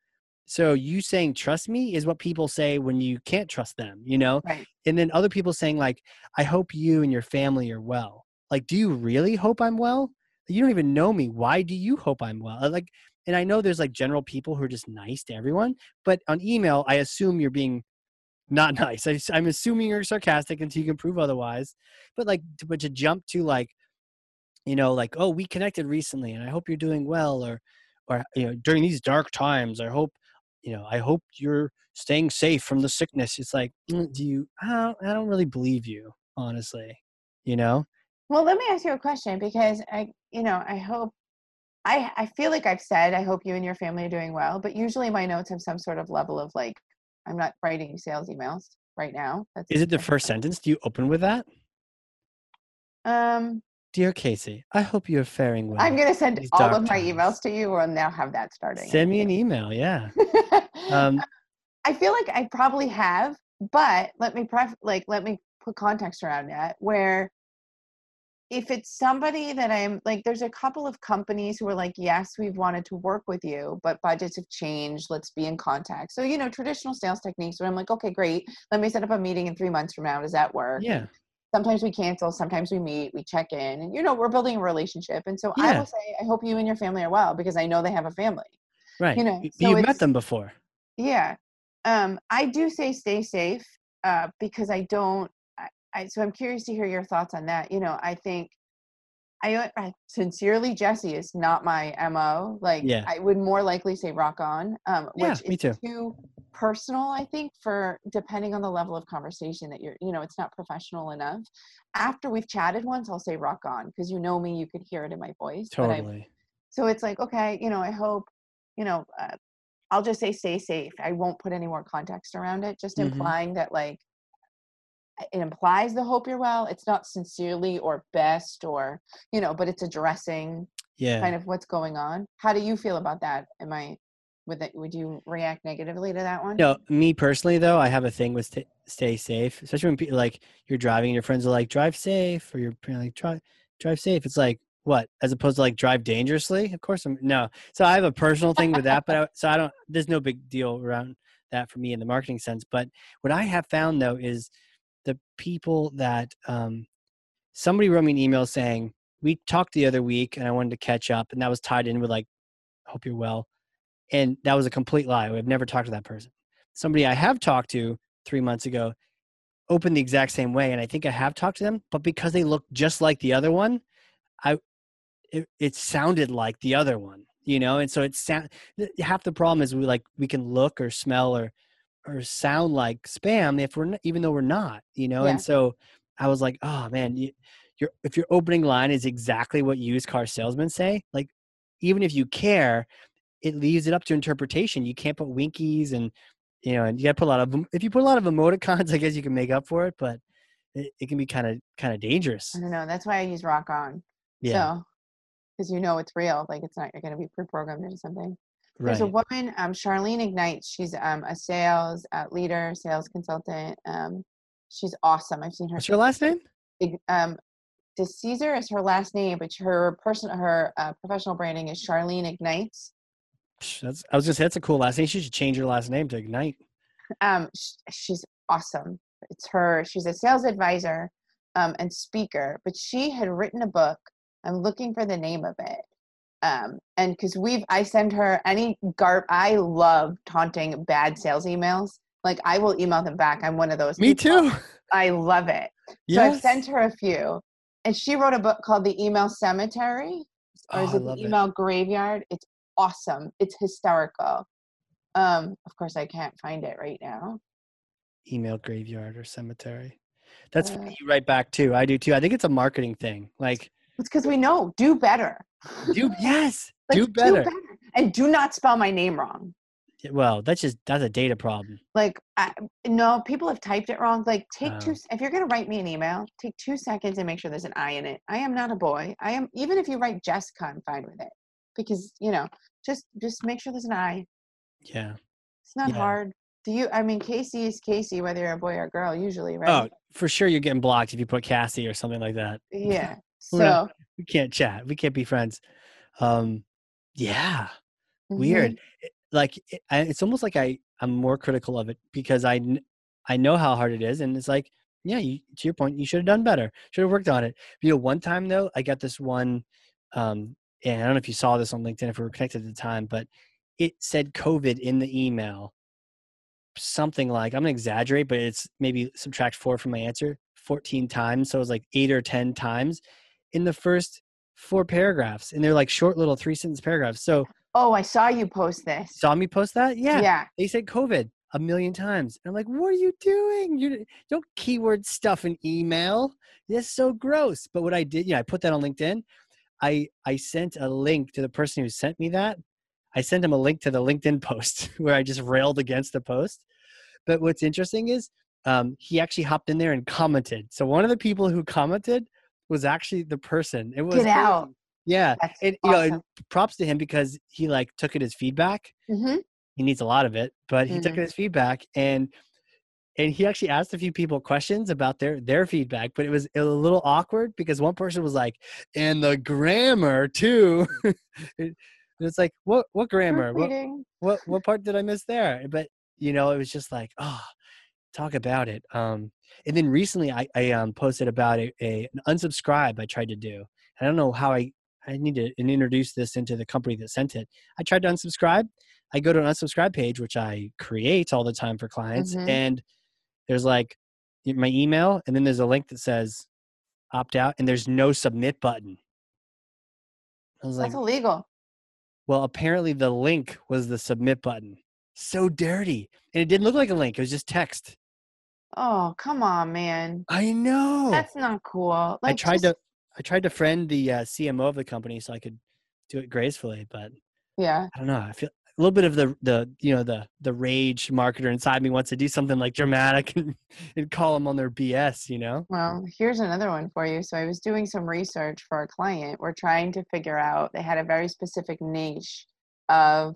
So you saying trust me is what people say when you can't trust them, you know? Right. And then other people saying like, I hope you and your family are well. Like, do you really hope I'm well? You don't even know me. Why do you hope I'm well? Uh, Like, and I know there's like general people who are just nice to everyone, but on email, I assume you're being not nice. I, am assuming you're sarcastic until you can prove otherwise. But like, to, but to jump to like, you know, like, oh, we connected recently, and I hope you're doing well, or, or you know, during these dark times, I hope, you know, I hope you're staying safe from the sickness. It's like, mm, do you? I don't, I don't really believe you, honestly. You know? Well, let me ask you a question because I, you know, I hope, I, I feel like I've said, I hope you and your family are doing well, but usually my notes have some sort of level of like, I'm not writing sales emails right now. That's Is it the first sentence? Do you open with that? Um, Dear Casey, I hope you're faring well. I'm going to send all of my times. emails to you. We'll now have that starting. Send me an email. Yeah. Um, I feel like I probably have, but let me pref- like let me put context around that. Where if it's somebody that I'm like, there's a couple of companies who are like, yes, we've wanted to work with you, but budgets have changed. Let's be in contact. So you know, traditional sales techniques. Where I'm like, okay, great. Let me set up a meeting in three months from now. Does that work? yeah. sometimes we cancel sometimes we meet we check in and you know we're building a relationship and so i will say i hope you and your family are well because i know they have a family Right. you know, so You've met them before. yeah um i do say stay safe uh because i don't I, so i'm curious to hear your thoughts on that you know i think I, I sincerely Jessie is not my mo. Like Yeah. I would more likely say rock on, um, Yeah, which me is too. too personal. I think for depending on the level of conversation that you're, you know, it's not professional enough. After we've chatted once, I'll say rock on because you know me, you could hear it in my voice. that I- Totally. so it's like okay, you know, I hope, you know, uh, I'll just say stay safe. I won't put any more context around it. Just Mhm. implying that like it implies the hope you're well. It's not sincerely or best or you know, but it's addressing Yeah. kind of what's going on. How do you feel about that? Am I would that would you react negatively to that one? No, me personally though, I have a thing with sta stay safe, especially when people like you're driving and your friends are like drive safe or you're like drive drive safe. It's like what as opposed to like drive dangerously. Of course, I'm no. So I have a personal thing with that, but I, so I don't. There's no big deal around that for me in the marketing sense. But what I have found though is the people that um, somebody wrote me an email saying we talked the other week and I wanted to catch up, and that was tied in with like hope you're well, and that was a complete lie. I've never talked to that person somebody I have talked to three months ago opened the exact same way, and I think I have talked to them, but because they look just like the other one, I it, it sounded like the other one, you know, and so it sound half the problem is we like we can look or smell or or sound like spam if we're not, even though we're not, you know, Yeah. and so I was like, oh man, you, your if your opening line is exactly what used car salesmen say, like even if you care, it leaves it up to interpretation. You can't put winkies and you know, and you got to put a lot of if you put a lot of emoticons, I guess you can make up for it, but it, it can be kind of kind of dangerous. I don't know. That's why I use rock on. Yeah, So because you know it's real. Like it's not you're gonna be pre-programmed into something. Right. There's a woman, um, Charlene Ignite. She's um, a sales uh, leader, sales consultant. Um, she's awesome. I've seen her. What's your last name? Um, DeCesar is her last name, but her person, her uh, professional branding is Charlene Ignites. That's I was just that's a cool last name. She should change her last name to Ignite. Um, sh- she's awesome. It's her. She's a sales advisor um, and speaker, but she had written a book. I'm looking for the name of it. Um, and because we've, I send her any garb. I love taunting bad sales emails. Like I will email them back. I'm one of those. Me people. too. I love it. So I've sent her a few, and she wrote a book called The Email Cemetery, or Oh, is I it The it. Email Graveyard? It's awesome. It's hysterical. Um, of course, I can't find it right now. Email graveyard or cemetery. That's Uh, write back too. I do too. I think it's a marketing thing. Like, It's because we know do better. Do yes, Like, do better. and do not spell my name wrong. Well, that's just that's a data problem. Like, I, no, people have typed it wrong. Like, take Oh. two. If you're gonna write me an email, take two seconds and make sure there's an I in it. I am not a boy. I am. Even if you write Jessica, I'm fine with it because you know, just just make sure there's an I. Yeah. It's not Yeah. hard. Do you? I mean, Casey is Casey, whether you're a boy or a girl, usually, right? Oh, for sure you're getting blocked if you put Cassie or something like that. yeah. So not- We can't chat. We can't be friends. Um, yeah. weird mhm. It- like it, I- it's almost like i i'm more critical of it because i i know how hard it is and it's like yeah you, to your point you should have done better should have worked on it you know one time though i got this one um and i don't know if you saw this on linkedin if we were connected at the time but it said covid in the email something like i'm gonna exaggerate but it's maybe subtract four from my answer 14 times so it was like eight or ten times in the first four paragraphs and they're like short little three sentence paragraphs so Oh, I saw you post this. saw me post that? Yeah. yeah. They said COVID a million times. And I'm like, what are you doing? You don't keyword stuff in email. That's so gross. But what I did, yeah, I put that on LinkedIn. I I sent a link to the person who sent me that. I sent him a link to the LinkedIn post where I just railed against the post. But what's interesting is um, he actually hopped in there and commented. So one of the people who commented was actually the person. It was Get out. Yeah, That's and you know, props to him because he like took it as feedback. Mhm. He needs a lot of it, but he took Mhm. it as feedback and and he actually asked a few people questions about their their feedback, but it was a little awkward because one person was like, "And the grammar too." and it's like, "What what grammar? What what what part did I miss there?" But you know, it was just like, "Oh, talk about it." Um, and then recently, I I um, posted about a, a an unsubscribe I tried to do. I don't know how I I need to introduce this into the company that sent it. I tried to unsubscribe. I go to an unsubscribe page, which I create all the time for clients, Mhm. and there's like my email, and then there's a link that says opt out, and there's no submit button. I was like, That's illegal. well, apparently the link was the submit button. So dirty, and it didn't look like a link; it was just text. Oh, come on, man. I know. That's not cool. I tried just- to I tried to friend the uh, CMO of the company so I could do it gracefully, but Yeah. I don't know. I feel a little bit of the the you know the the rage marketer inside me wants to do something like dramatic and, and call them on their BS. You know? Well, here's another one for you. So I was doing some research for a client. We're trying to figure out, they had a very specific niche of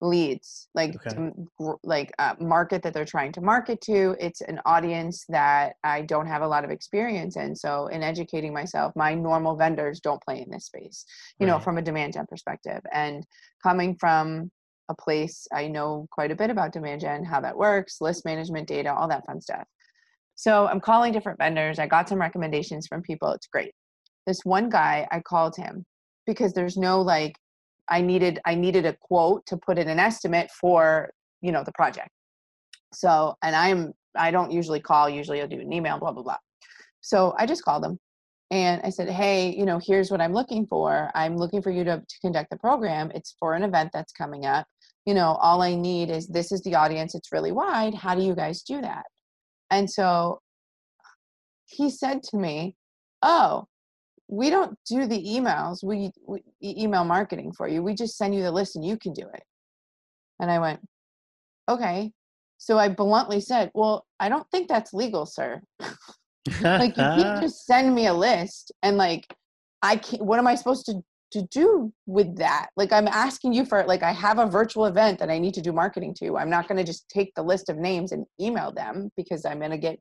leads, like Okay. to like uh, market that they're trying to market to. It's an audience that I don't have a lot of experience in. So in educating myself, my normal vendors don't play in this space, you know, from a demand gen perspective. And coming from a place I know quite a bit about demand gen, how that works, list management data, all that fun stuff. So I'm calling different vendors. I got some recommendations from people. It's great. This one guy, I called him because there's no like I needed I needed a quote to put in an estimate for, you know, the project. So, and I'm I don't usually call, usually I'll do an email, blah blah blah. So I just called them and I said, "Hey, you know, here's what I'm looking for. I'm looking for you to to conduct the program. It's for an event that's coming up. You know, all I need is this is the audience. It's really wide. How do you guys do that?" And so he said to me, "Oh, we don't do the emails. We, we email marketing for you. We just send you the list and you can do it." And I went, "Okay." So I bluntly said, "Well, I don't think that's legal, sir. like you can't just send me a list and like I can't. What am I supposed to to do with that? Like I'm asking you for like I have a virtual event that I need to do marketing to. I'm not going to just take the list of names and email them because I'm going to get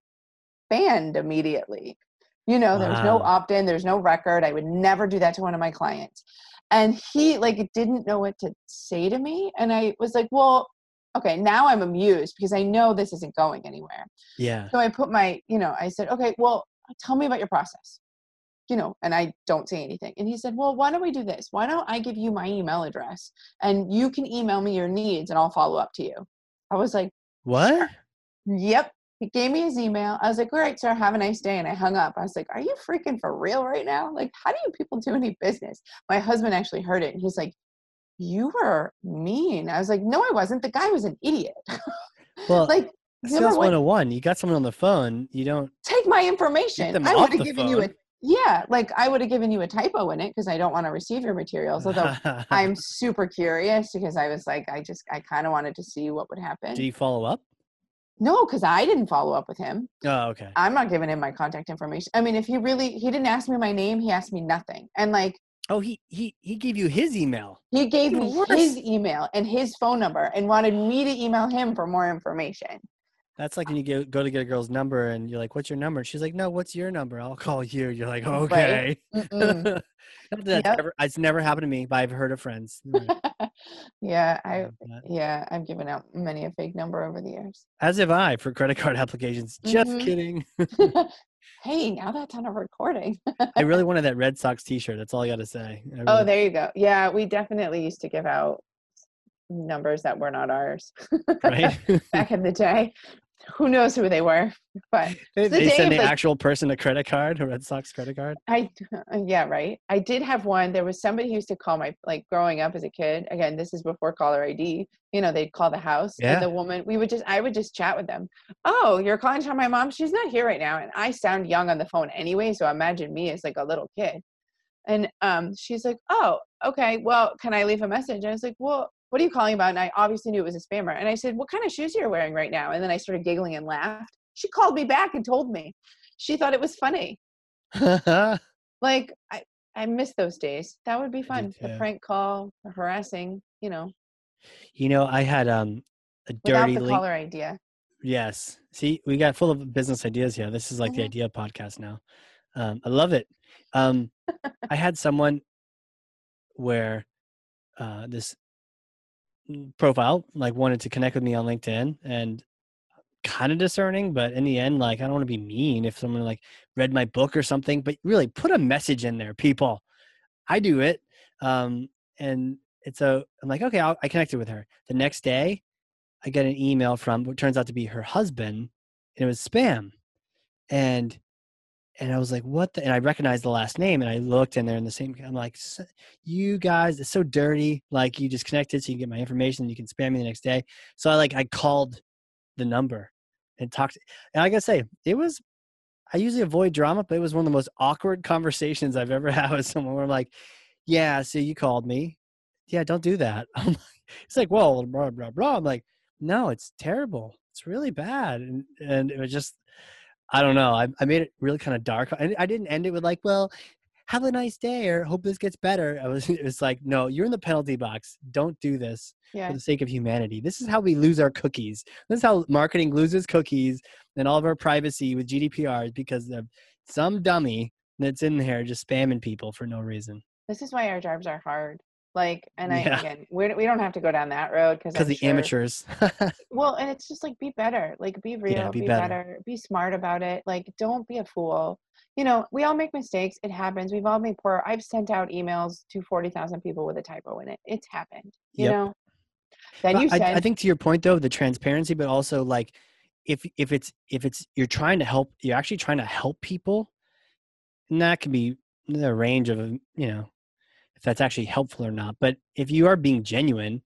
banned immediately. You know, there's no opt in, there's no record. I would never do that to one of my clients. And he like didn't know what to say to me. And I was like, well, okay, now I'm amused because I know this isn't going anywhere. yeah. So I put my, you know, I said, okay, well, tell me about your process. You know, and I don't say anything. And he said, well, why don't we do this? Why don't I give you my email address and you can email me your needs and I'll follow up to you? I was like, What? Yep. He gave me his email. I was like, all right, sir, have a nice day. And I hung up. I was like, are you freaking for real right now? Like, how do you people do any business? My husband actually heard it and he's like, you were mean. I was like, no, I wasn't. The guy was an idiot. Well, like, Sales 101. You got someone on the phone. You don't. take my information. I would have given you a yeah, like I would have given you a typo in it because I don't want to receive your materials. Although I'm super curious because I was like, I just I kind of wanted to see what would happen. do you follow up? No, because I didn't follow up with him. Oh, okay. I'm not giving him my contact information. I mean, if he really he didn't ask me my name, he asked me nothing. And like Oh, he he he gave you his email. he gave me his email and his phone number and wanted me to email him for more information. That's like when you go, go to get a girl's number and you're like, "What's your number?" She's like, "No, what's your number? I'll call you." You're like, "Okay." That's Yep. never, it's never happened to me, but I've heard of friends. Yeah, I yeah, I've given out many a fake number over the years. As have I for credit card applications. Just Mhm. kidding. hey, now that's on a recording. I really wanted that Red Sox T-shirt. That's all I got to say. I Oh, there you go. Yeah, we definitely used to give out numbers that were not ours right? back in the day. Who knows who they were? But they the day the actual person a credit card, a Red Sox credit card. I, yeah, right. I did have one. There was somebody who used to call my, like growing up as a kid. Again, this is before caller ID. You know, they'd call the house. Yeah. And the woman, we would just, I would just chat with them. Oh, you're calling to my mom? She's not here right now. And I sound young on the phone anyway. So imagine me as like a little kid. And um, she's like, oh, okay. Well, can I leave a message? I was like, well, what are you calling about? And I obviously knew it was a spammer. And I said, what kind of shoes are you wearing right now? And then I started giggling and laughed. She called me back and told me. She thought it was funny. Like I, I miss those days. That would be fun. The prank call, the harassing, you know, You know, I had um a without dirty the link. caller idea. Yes. See, we got full of business ideas here. This is like the Mhm. idea podcast now. Um, I love it. Um, I had someone where uh, this profile like wanted to connect with me on LinkedIn and kind of discerning, but in the end, like I don't want to be mean if someone like read my book or something, but really put a message in there, people. I do it. Um, and it's a, I'm like, okay, I'll, I connected with her. The next day, I get an email from what turns out to be her husband, and it was spam. And and I was like, what the? And I recognized the last name, and I looked, and they're in the same. I'm like, "S- you guys, it's so dirty. Like you just connected, so you get my information, and you can spam me the next day. So I like I called the number and talked. And I gotta say, it was. I usually avoid drama, but it was one of the most awkward conversations I've ever had with someone. Where I'm like, yeah, so you called me. Yeah, don't do that. I'm like, it's like, well, blah blah blah. I'm like, no, it's terrible. It's really bad, and and it was just I don't know. I, I made it really kind of dark. I, I didn't end it with like, well, have a nice day or hope this gets better. I was, it was like, no, you're in the penalty box. Don't do this Yeah. for the sake of humanity. This is how we lose our cookies. This is how marketing loses cookies and all of our privacy with GDPR because of some dummy that's in there just spamming people for no reason. This is why our jobs are hard. Like, and I Yeah. again, we we don't have to go down that road because Because the amateurs. Well, and it's just like be better. Like be real, be be, better. better. be smart about it. Like don't be a fool. You know, we all make mistakes. It happens. We've all made poor. I've sent out emails to forty thousand people with a typo in it. It's happened. You Yep. know. Then you I. I think to your point though, the transparency, but also like if if it's if it's you're trying to help, you're actually trying to help people, and that can be the range of you know if that's actually helpful or not. But if you are being genuine,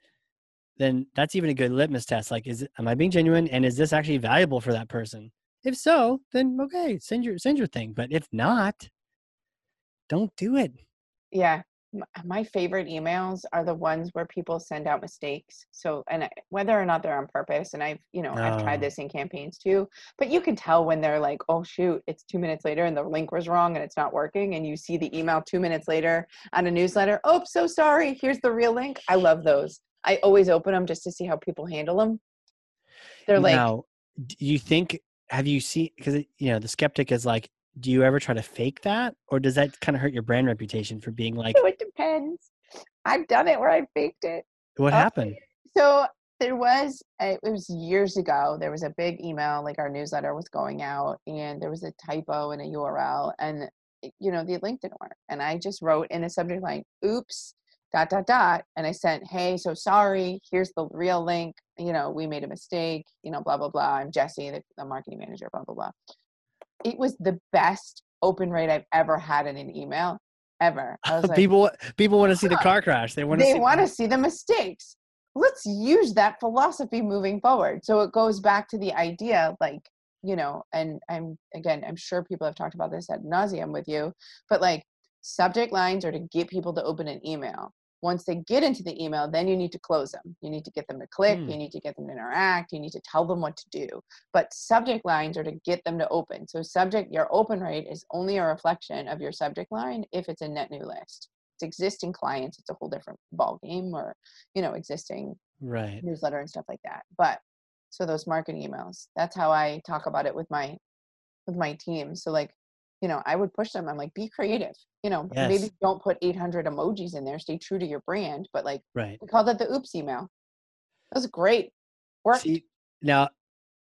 then that's even a good litmus test. Like, is am I being genuine, and is this actually valuable for that person? If so, then okay, send your send your thing. But if not, don't do it. yeah. My favorite emails are the ones where people send out mistakes. So, and I- whether or not they're on purpose, and I've, you know, I've tried Oh. this in campaigns too, but you can tell when they're like, oh, shoot, it's two minutes later and the link was wrong and it's not working. And you see the email two minutes later on a newsletter. Oh, so sorry. Here's the real link. I love those. I always open them just to see how people handle them. They're like, now, do you think have you seen because you know the skeptic is like, do you ever try to fake that, or does that kind of hurt your brand reputation for being like, "Oh, it depends. I've done it where I faked it. what Oh, happened? So there was, it was years ago, there was a big email, like our newsletter was going out, and there was a typo in a URL, and, eh, you know, the link didn't work. And I just wrote in the subject line, oops, dot, dot, dot. And I sent, hey, so sorry, here's the real link. You know, we made a mistake, you know, blah, blah, blah. I'm Jessie, the, the marketing manager, blah, blah, blah. It was the best open rate I've ever had in an email, ever. Like, people people want to see the car crash. They want to they see. want to see the mistakes let's use that philosophy moving forward so it goes back to the idea like you know and i'm again i'm sure people have talked about this at nauseum with you but like subject lines are to get people to open an email once they get into the email then you need to close them. You need to get them to click Hmm. you need to get them to interact you need to tell them what to do. But subject lines are to get them to open. So subject your open rate is only a reflection of your subject line if it's a net new list. It's existing clients it's a whole different ball game or you know existing right. newsletter and stuff like that. But so those marketing emails that's how i talk about it with my with my team. So like you know i would push them i'm like be creative you know Yes. maybe don't put 800 emojis in there stay true to your brand but like Right. we call that the oops email that was great worked See now,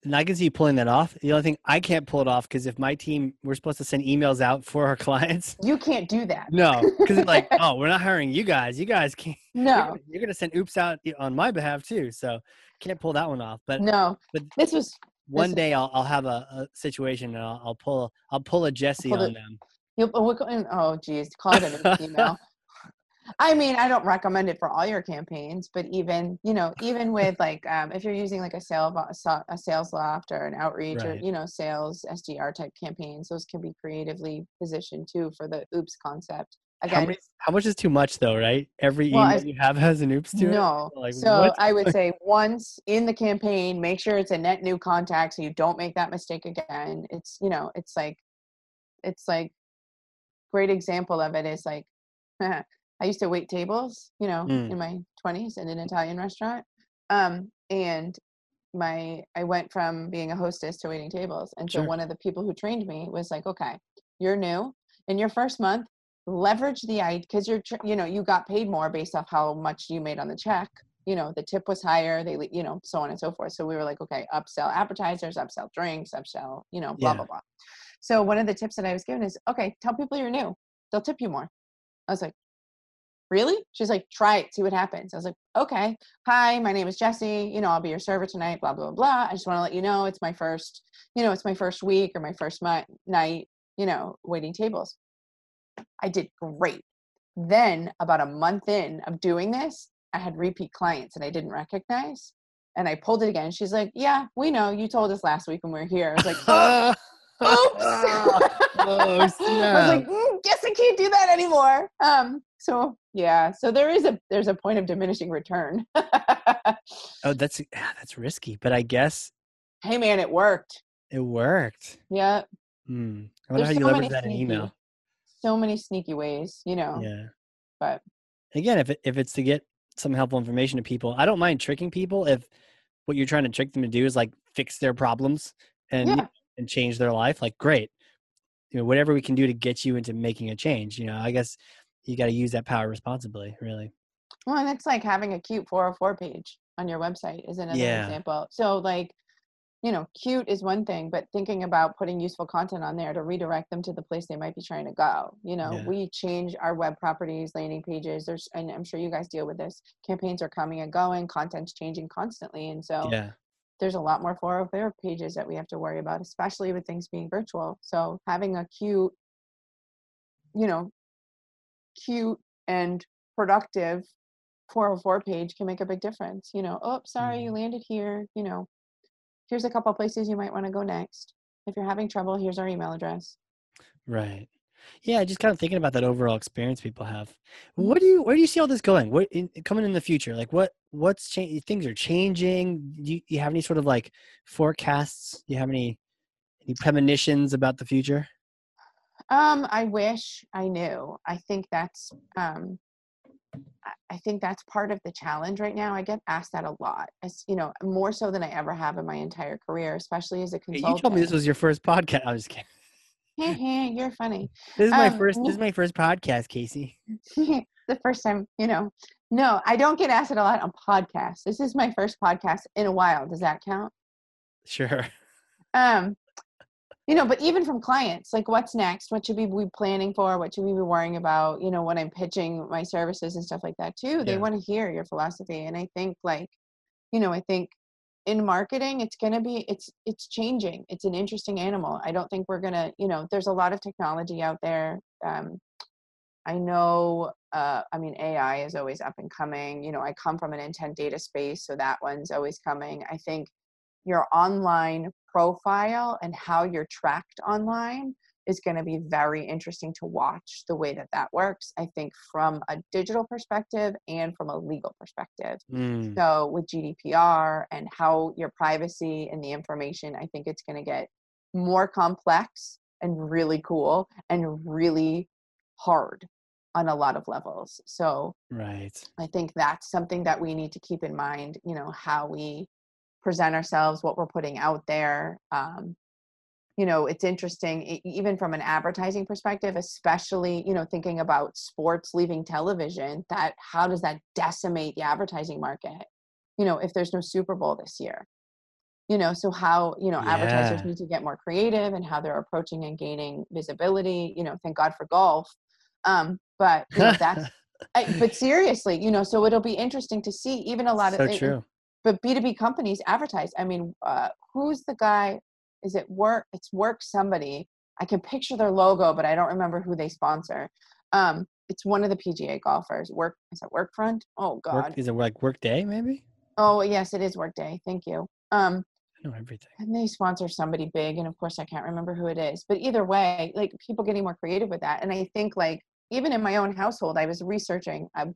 and I can see you pulling that off. The only thing I can't pull it off because if my team we're supposed to send emails out for our clients, you can't do that no, because it's like, oh, we're not hiring you guys. You guys can't. No you're gonna send oops out on my behalf too. So can't pull that one off. But no but this was one day I'll I'll have a, a situation and I'll, I'll pull I'll pull a Jessie pull on it- them. You'll, oh, we're going- oh, geez, call it an email. I mean, I don't recommend it for all your campaigns, but even you know, even with like um, if you're using like a sale a Salesloft or an outreach or you know sales SDR type campaigns, those can be creatively positioned too for the oops concept. How, many, how much is too much though, right? Every Well, email I- you have has an oops to it. no. Like, so what? I would say once in the campaign, make sure it's a net new contact so you don't make that mistake again. It's you know, it's like it's like great example of it is like I used to wait tables, you know, Mm. in my 20s in an Italian restaurant. Um, and my I went from being a hostess to waiting tables. And so Sure. one of the people who trained me was like, "Okay, you're new. In your first month, leverage the I because you're you know, you got paid more based off how much you made on the check. You know, the tip was higher, they you know, so on and so forth. So we were like, "Okay, upsell appetizers, upsell drinks, upsell, you know, blah Yeah. blah blah." So one of the tips that I was given is, "Okay, tell people you're new. They'll tip you more." I was like, really? She's like, try it, see what happens. I was like, okay. Hi, my name is Jessie. You know, I'll be your server tonight, blah, blah, blah. I just want to let you know it's my first, you know, it's my first week or my first mi- night, you know, waiting tables. I did great. Then, about a month in of doing this, I had repeat clients that I didn't recognize. And I pulled it again. She's like, yeah, we know. You told us last week when we were here. I was like, oh, oops. oh, I was like, mm, guess I can't do that anymore. Um, so yeah, so there is a there's a point of diminishing return. oh, that's ah, that's risky, but I guess hey man, it worked. it worked. Yeah, Hmm. I wonder There's how you so leverage that in email. So many sneaky ways, you know. Yeah. But Again, if it, if it's to get some helpful information to people, I don't mind tricking people if what you're trying to trick them to do is like fix their problems and yeah, and change their life. Like, great. You know, whatever we can do to get you into making a change. You know, I guess you got to use that power responsibly. Really. well, and it's like having a cute 404 page on your website is another Yeah. example. So like, you know, cute is one thing, but thinking about putting useful content on there to redirect them to the place they might be trying to go. You know, Yeah. we change our web properties, landing pages. There's, and I'm sure you guys deal with this. Campaigns are coming and going, content's changing constantly, and so Yeah. there's a lot more 404 pages that we have to worry about, especially with things being virtual. So having a cute, you know, cute and productive 404 page can make a big difference. You know, oh, sorry, you mm-hmm. landed here. You know, here's a couple places you might want to go next. If you're having trouble, here's our email address. Right. Yeah, just kind of thinking about that overall experience people have. Mm-hmm. What do you where do you see all this going? What in, coming in the future? Like what what's changing? Things are changing. Do you, you have any sort of like forecasts? Do you have any any premonitions about the future? Um, I wish I knew. I think that's um I- think that's part of the challenge right now. I get asked that a lot. As you know, more so than I ever have in my entire career, especially as a Hey, consultant. You told me this was your first podcast. I was kidding. Hey, You're funny. This is my Um, first. This is my first podcast, Casey. the first time, you know. No, I don't get asked it a lot on podcasts. This is my first podcast in a while. Does that count? Sure. Um, you know, but even from clients, like what's next? What should we be planning for? What should we be worrying about? You know, when I'm pitching my services and stuff like that too, they Yeah. want to hear your philosophy. And I think like, you know, I think in marketing it's going to be it's it's changing it's an interesting animal i don't think we're going to you know there's a lot of technology out there um, i know uh, i mean ai is always up and coming you know i come from an intent data space so that one's always coming i think your online profile and how you're tracked online is going to be very interesting to watch the way that that works i think from a digital perspective and from a legal perspective Mm, so with GDPR and how your privacy and the information, I think it's going to get more complex and really cool and really hard on a lot of levels. So right. I think that's something that we need to keep in mind, you know, how we present ourselves, what we're putting out there. Um, you know, it's interesting, even from an advertising perspective, especially, you know, thinking about sports leaving television, that how does that decimate the advertising market? You know, if there's no Super Bowl this year, you know, so how, you know, advertisers need to get more creative and how they're approaching and gaining visibility, you know, thank God for golf. Um, but, you know, that's, I, but seriously, you know, so it'll be interesting to see even a lot so of and- true. But B2B companies advertise. I mean, uh, who's the guy? Is it work? It's work somebody. I can picture their logo, but I don't remember who they sponsor. Um, it's one of the PGA golfers. Work is it Workfront? Oh God. Work is it like Workday maybe? oh yes, it is Workday. Thank you. Um, I know everything. and they sponsor somebody big, and of course I can't remember who it is. But either way, like people getting more creative with that, and I think like even in my own household, I was researching. Um,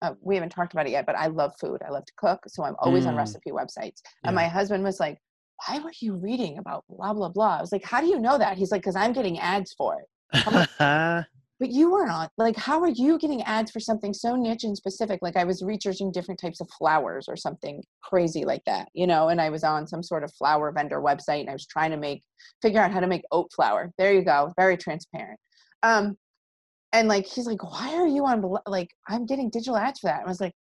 uh, we haven't talked about it yet, but I love food. I love to cook, so I'm always on Mm. recipe websites. Yeah. And my husband was like, "Why were you reading about blah blah blah?" I was like, "How do you know that?" He's like, "Cause I'm getting ads for it." but you weren't on like how are you getting ads for something so niche and specific like i was researching different types of flowers or something crazy like that you know and i was on some sort of flower vendor website and i was trying to make figure out how to make oat flour there you go very transparent um and like he's like why are you on like i'm getting digital ads for that. And i was like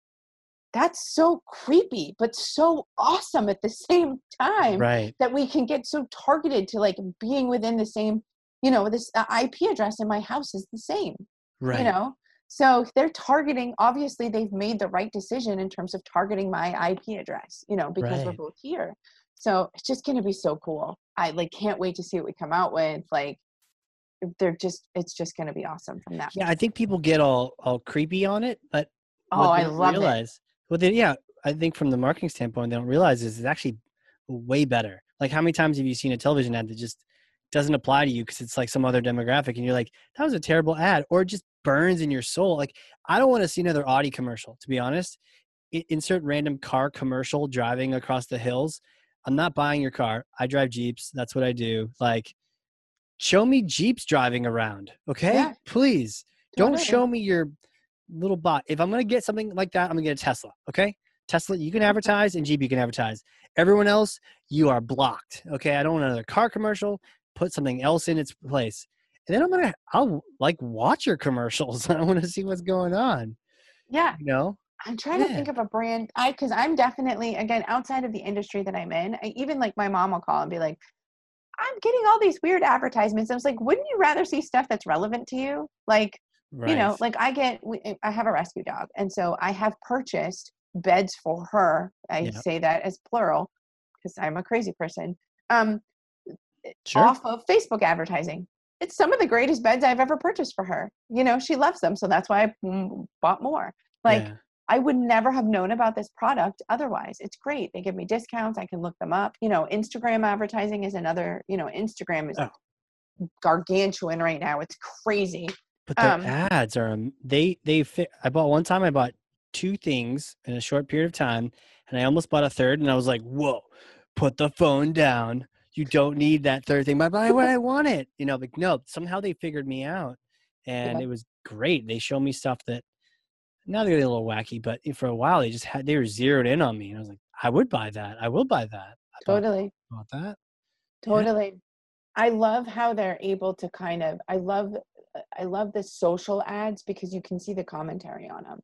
that's so creepy but so awesome at the same time right. that we can get so targeted to like being within the same you know this uh, ip address in my house is the same right. you know? So they're targeting obviously they've made the right decision in terms of targeting my ip address you know because we're both here. So it's just going to be so cool. I like can't wait to see what we come out with like they're just it's just going to be awesome from that yeah i think people get all all creepy on it but oh i love it. realize well they, yeah i think from the marketing standpoint they don't realize is it's actually way better. Like how many times have you seen a television ad that just doesn't apply to you because it's like some other demographic and you're like that was a terrible ad or it just burns in your soul. Like i don't want to see another audi commercial to be honest. I- insert random car commercial driving across the hills. I'm not buying your car. I drive jeeps. That's what i do. Like show me jeeps driving around okay Yeah. please don't Totally. show me your little bot. If I'm gonna get something like that, I'm gonna get a Tesla. Okay, Tesla, you can advertise, and Jeep, you can advertise. Everyone else, you are blocked. Okay, I don't want another car commercial. Put something else in its place, and then I'm gonna, I'll like watch your commercials. I want to see what's going on. yeah You know? I'm trying to think of a brand. I because I'm definitely again outside of the industry that I'm in. I, even like my mom will call and be like, "I'm getting all these weird advertisements." I was like, "Wouldn't you rather see stuff that's relevant to you?" Like Right. you know, like I get. eh, I have a rescue dog, and so I have purchased beds for her. I Yeah. say that as plural because I'm a crazy person. Um, sure. off of Facebook advertising. It's some of the greatest beds I've ever purchased for her. You know, she loves them, so that's why I mm, bought more. Like Yeah. I would never have known about this product otherwise. It's great. They give me discounts. I can look them up. You know, Instagram advertising is another, you know, Instagram is Oh. gargantuan right now. It's crazy. But their um, ads are am- they they fit. I bought one time. I bought two things in a short period of time, and I almost bought a third. And I was like, "Whoa, put the phone down. You don't need that third thing." But why would I want it? You know, like no. Somehow they figured me out, and Yeah. it was great. They show me stuff that now they're getting a little wacky, but for a while they just had they were zeroed in on me, and I was like, "I would buy that. I will buy that. I Totally. bought that." Totally. I love how they're able to kind of I love I love the social ads because you can see the commentary on them.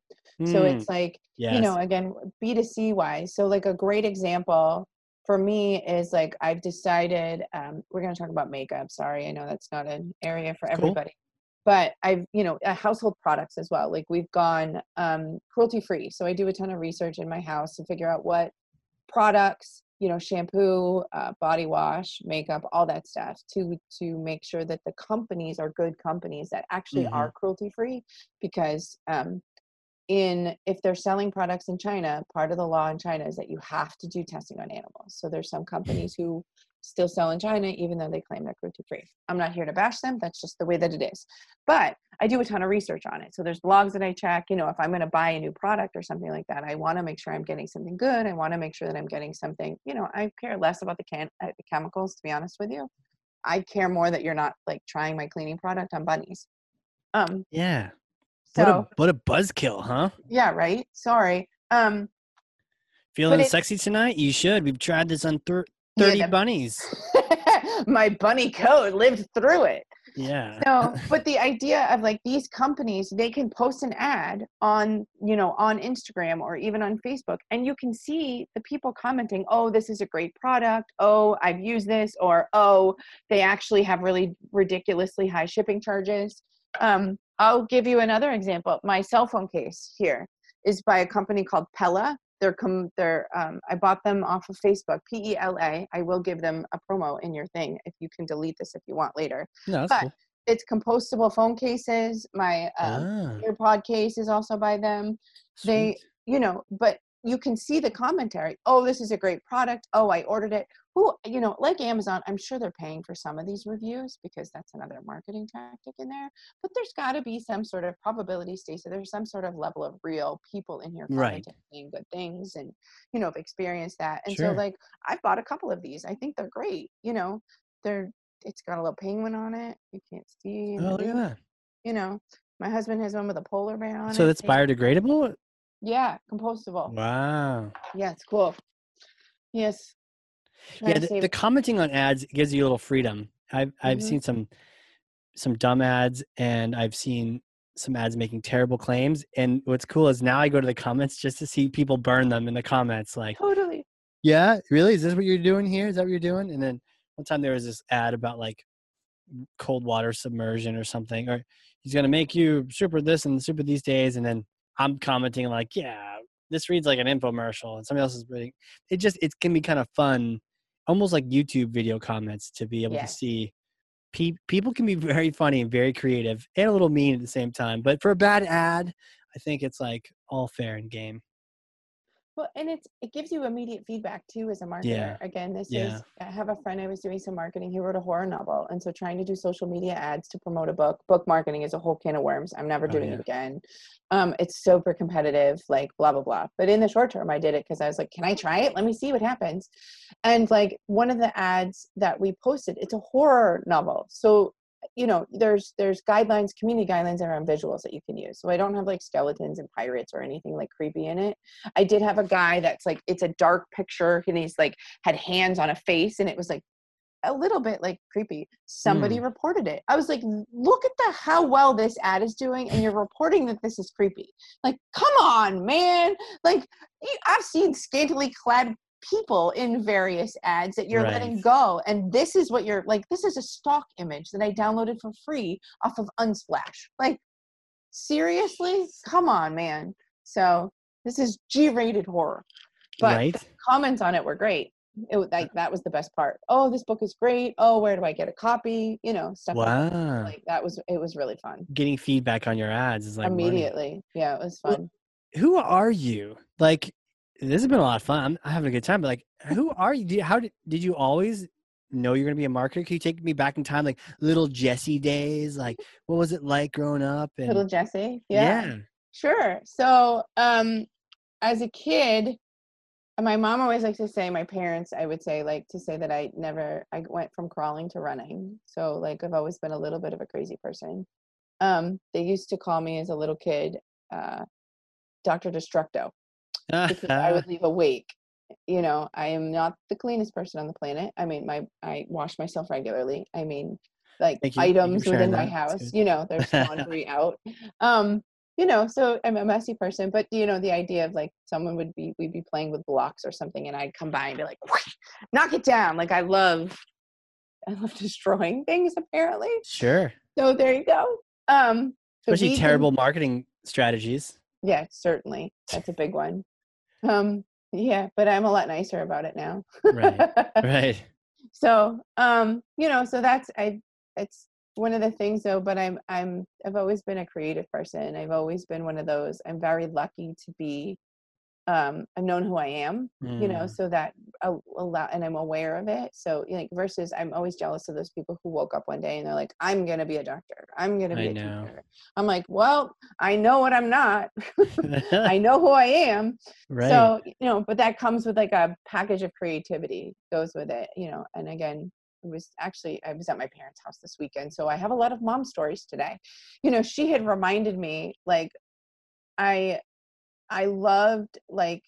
So Mm, it's like yes. you know again b2c wise so like a great example for me is like i've decided um, we're going to talk about makeup sorry i know that's not an area for Cool. everybody but i've you know household products as well like we've gone um, cruelty free so i do a ton of research in my house to figure out what products you know shampoo uh, body wash makeup all that stuff to to make sure that the companies are good companies that actually Mhm. are cruelty free because um, in if they're selling products in China, part of the law in China is that you have to do testing on animals. So there's some companies who still sell in China even though they claim they're cruelty free. I'm not here to bash them. That's just the way that it is. But I do a ton of research on it. So there's blogs that I check. You know, if I'm going to buy a new product or something like that, I want to make sure I'm getting something good. I want to make sure that I'm getting something. You know, I care less about the can uh, the chemicals. To be honest with you, I care more that you're not like trying my cleaning product on bunnies. Um. yeah. So what a what a buzzkill, huh? yeah, right. Sorry. Um. Feeling sexy tonight? You should. We've tried this on thir- Yeah, 30 the- bunnies. my bunny coat lived through it. Yeah. No, but the idea of like these companies, they can post an ad on, you know, on Instagram or even on Facebook, and you can see the people commenting, oh, this is a great product. Oh, I've used this. Or, oh, they actually have really ridiculously high shipping charges. Um, I'll give you another example. My cell phone case here is by a company called Pela. They're com- they're um, I bought them off of Facebook. P E L A. I will give them a promo in your thing if you can delete this if you want later. No, but cool. It's compostable phone cases. My um, ah, AirPod case is also by them. They, you know, but you can see the commentary. Oh, this is a great product. Oh, I ordered it. Who, you know, like Amazon, I'm sure they're paying for some of these reviews because that's another marketing tactic in there. But there's got to be some sort of probability, Stacey. There's some sort of level of real people in here Right. commenting saying good things and, you know, have experienced that. And Sure. so, like, I've bought a couple of these. I think they're great. You know, they're, it's got a little penguin on it. You can't see. Oh, the look at that. You know, my husband has one with a polar bear on So it. So that's biodegradable? Yeah, compostable. Wow. Yeah, it's cool. Yes. Yeah, the, the commenting on ads gives you a little freedom. I've I've Mhm. seen some some dumb ads and I've seen some ads making terrible claims. And what's cool is now I go to the comments just to see people burn them in the comments like, totally. Yeah, really? Is this what you're doing here? Is that what you're doing? And then one time there was this ad about like cold water submersion or something, or he's gonna make you super this and super these days, and then I'm commenting like, yeah, this reads like an infomercial, and somebody else is reading. It just it can be kind of fun, almost like YouTube video comments to be able Yeah. to see. Pe- people can be very funny and very creative and a little mean at the same time, but for a bad ad, I think it's like all fair and game. Well, and it's it gives you immediate feedback too as a marketer. Yeah. Again, this Yeah. is I have a friend I was doing some marketing. He wrote a horror novel, and so trying to do social media ads to promote a book, book marketing is a whole can of worms. I'm never Oh, doing yeah. it again. Um, it's super competitive, like blah blah blah. But in the short term, I did it because I was like, can I try it? Let me see what happens. And like one of the ads that we posted, it's a horror novel, so you know there's there's guidelines community guidelines around visuals that you can use. So i don't have like skeletons and pirates or anything like creepy in it. I did have a guy that's like it's a dark picture and he's like had hands on a face and it was like a little bit like creepy. Somebody hmm. reported it. I was like look at the how well this ad is doing and you're reporting that this is creepy. Like come on man. Like i've seen scantily clad people in various ads that you're letting go and this is what you're like this is a stock image that i downloaded for free off of unsplash. Like seriously? Come on man. So this is g-rated horror. But right? the comments on it were great. It was uh like that was the best part. Oh this book is great. Oh where do i get a copy? You know stuff like that. Wow. like that was it was really fun. Getting feedback on your ads is like money. immediately. Yeah it was Well, fun. Who are you? Like, this has been a lot of fun. I'm, I'm having a good time. But like, who are you? You- How did did you always know you're gonna be a marketer? Can you take me back in time, like little Jessie days? Like, what was it like growing up? And little Jessie yeah. yeah, Sure. So, um, as a kid, my mom always likes to say, my parents, I would say, like to say that I never, I went from crawling to running. So, like, I've always been a little bit of a crazy person. Um, they used to call me as a little kid, uh, Dr. Destructo, because I would leave a wake. You know, I am not the cleanest person on the planet. I mean, my I wash myself regularly. I mean, like you- thank you for items within my that. House. You know, there's laundry out. Um, you know, so I'm a messy person, but you know, the idea of like someone would be we'd be playing with blocks or something, and I'd come by and be like, knock it down. Like I love, I love destroying things. Apparently, sure. so there you go. Um, so Especially terrible marketing strategies. Yeah, certainly, that's a big one. Um, yeah, but I'm a lot nicer about it now. Right. Right. so um you know so that's i it's one of the things though but i'm i'm i've always been a creative person i've always been one of those i'm very lucky to be um i've known who i am you know Mm, so that a, a lot and i'm aware of it so like versus i'm always jealous of those people who woke up one day and they're like i'm gonna be a doctor i'm gonna be I a know. teacher i'm like well i know what i'm not. I know who i am. Right. so you know but that comes with like a package of creativity goes with it you know and again it was actually i was at my parents house this weekend so i have a lot of mom stories today. You know she had reminded me like i i loved like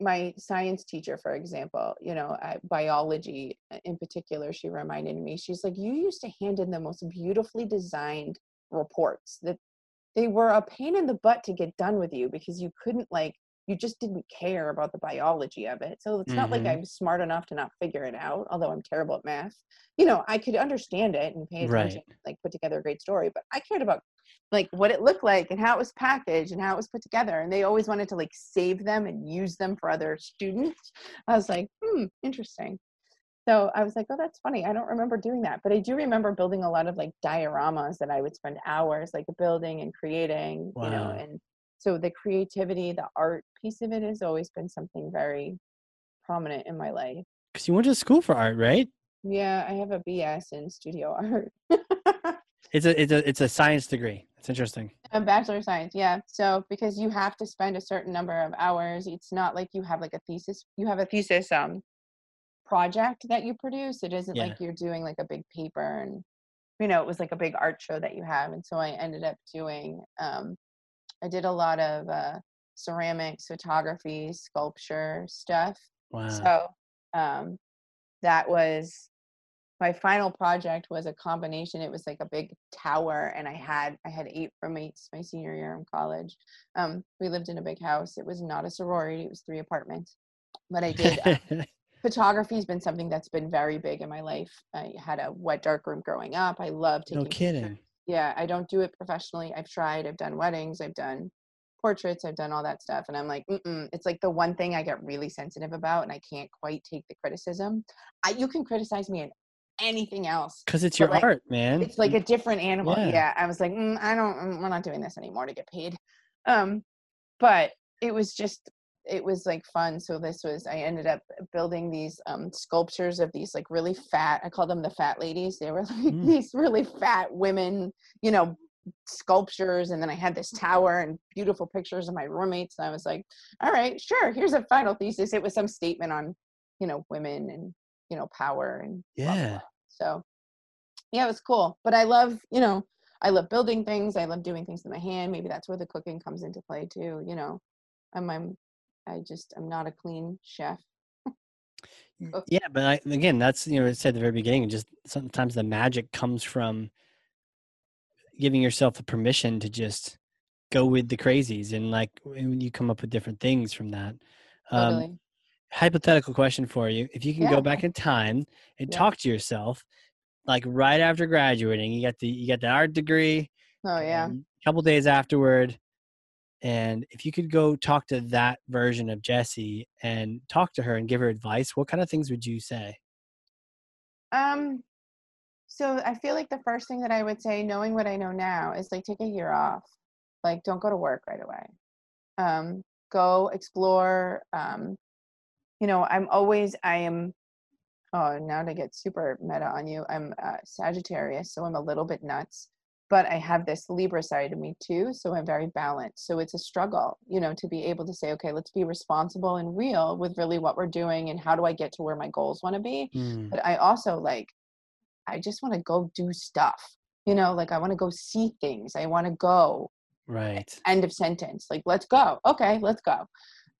my science teacher for example you know uh, biology uh, in particular she reminded me she's like you used to hand in the most beautifully designed reports that they were a pain in the butt to get done with you because you couldn't like you just didn't care about the biology of it. So it's not like Mhm. i'm smart enough to not figure it out although i'm terrible at math. You know i could understand it and pay Right. attention like put together a great story but i cared about like what it looked like and how it was packaged and how it was put together and they always wanted to like save them and use them for other students. I was like hmm interesting. So i was like oh that's funny. I don't remember doing that. But i do remember building a lot of like dioramas that i would spend hours like building and creating you know and so the creativity the art piece of it has always been something very prominent in my life Because you went to school for art, right? yeah i have a bs in studio art It's a it's a it's a science degree. It's interesting. A bachelor of science, yeah. So because you have to spend a certain number of hours, it's not like you have like a thesis. You have a thesis um project that you produce. It isn't Yeah. like you're doing like a big paper and you know, it was like a big art show that you have. And so I ended up doing, um, I did a lot of uh, ceramics, photography, sculpture stuff. Wow. So um, that was my final project was a combination. It was like a big tower, and I had I had eight roommates my senior year in college. Um, we lived in a big house. It was not a sorority; it was three apartments. But I did. Um, photography has been something that's been very big in my life. I had a wet dark room growing up. I love taking. no kidding. pictures. Yeah, I don't do it professionally. I've tried. I've done weddings. I've done portraits. I've done all that stuff, and I'm like, Mm-mm. it's like the one thing I get really sensitive about, and I can't quite take the criticism. I, you can criticize me in anything else. Because it's your like, art, man. It's like a different animal. Yeah. Yeah. I was like, mm, I don't. mm, We're not doing this anymore to get paid. Um, but it was just it was like fun so this was i ended up building these um sculptures of these like really fat i call them the fat ladies they were like Mm. these really fat women you know sculptures and then i had this tower and beautiful pictures of my roommates and i was like all right sure here's a final thesis it was some statement on you know women and you know power and blah, blah, Yeah. blah. so yeah it was cool but i love you know i love building things i love doing things with my hand maybe that's where the cooking comes into play too you know i'm i'm i just i'm not a clean chef Yeah, but I, again, that's you know, I said at the very beginning. Just sometimes the magic comes from giving yourself the permission to just go with the crazies, and like when you come up with different things from that. Um, totally hypothetical question for you: If you can Yeah. go back in time and Yeah. talk to yourself, like right after graduating, you got the you got the art degree. oh yeah a couple days afterward, and if you could go talk to that version of Jessie and talk to her and give her advice, what kind of things would you say? Um, so I feel like the first thing that I would say, knowing what I know now, is like take a year off. Like, don't go to work right away. Um, go explore. Um, you know, I'm always, I am, oh, now to get super meta on you, I'm uh, Sagittarius, so I'm a little bit nuts, but I have this Libra side of me too, so I'm very balanced. So it's a struggle, you know, to be able to say, okay, let's be responsible and real with really what we're doing and how do I get to where my goals want to be Mm, but I also like I just want to go do stuff. You know, like I want to go see things. I want to go. right. End of sentence. Like let's go. Okay, let's go.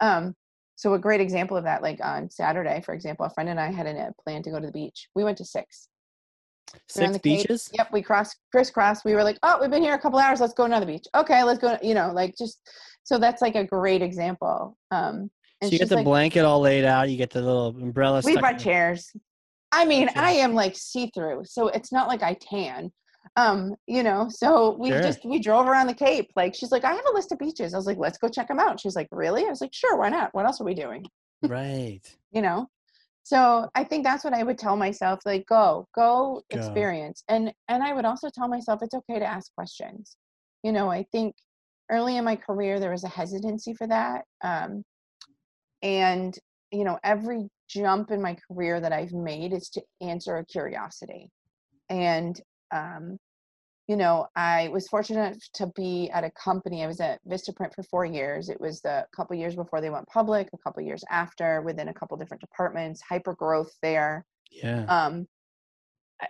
Um so a great example of that like on Saturday, for example, a friend and I had a plan to go to the beach. We went to 6. Six the Cape. beaches. Yep, we crossed crisscross. We were like, "Oh, we've been here a couple hours. Let's go another beach." Okay, let's go, you know, like just so that's like a great example. Um So you get the like, blanket all laid out. You get the little umbrella. we brought chairs i mean Okay. i am like see-through so it's not like i tan um you know so we Sure. just we drove around the cape like she's like i have a list of beaches i was like let's go check them out she's like really i was like sure why not what else are we doing Right. you know so i think that's what i would tell myself like go go experience. And and i would also tell myself it's okay to ask questions. You know i think early in my career there was a hesitancy for that um and you know every jump in my career that i've made is to answer a curiosity. And um you know i was fortunate to be at a company i was at vistaprint for four years it was the couple years before they went public a couple years after within a couple different departments hyper growth there Yeah. um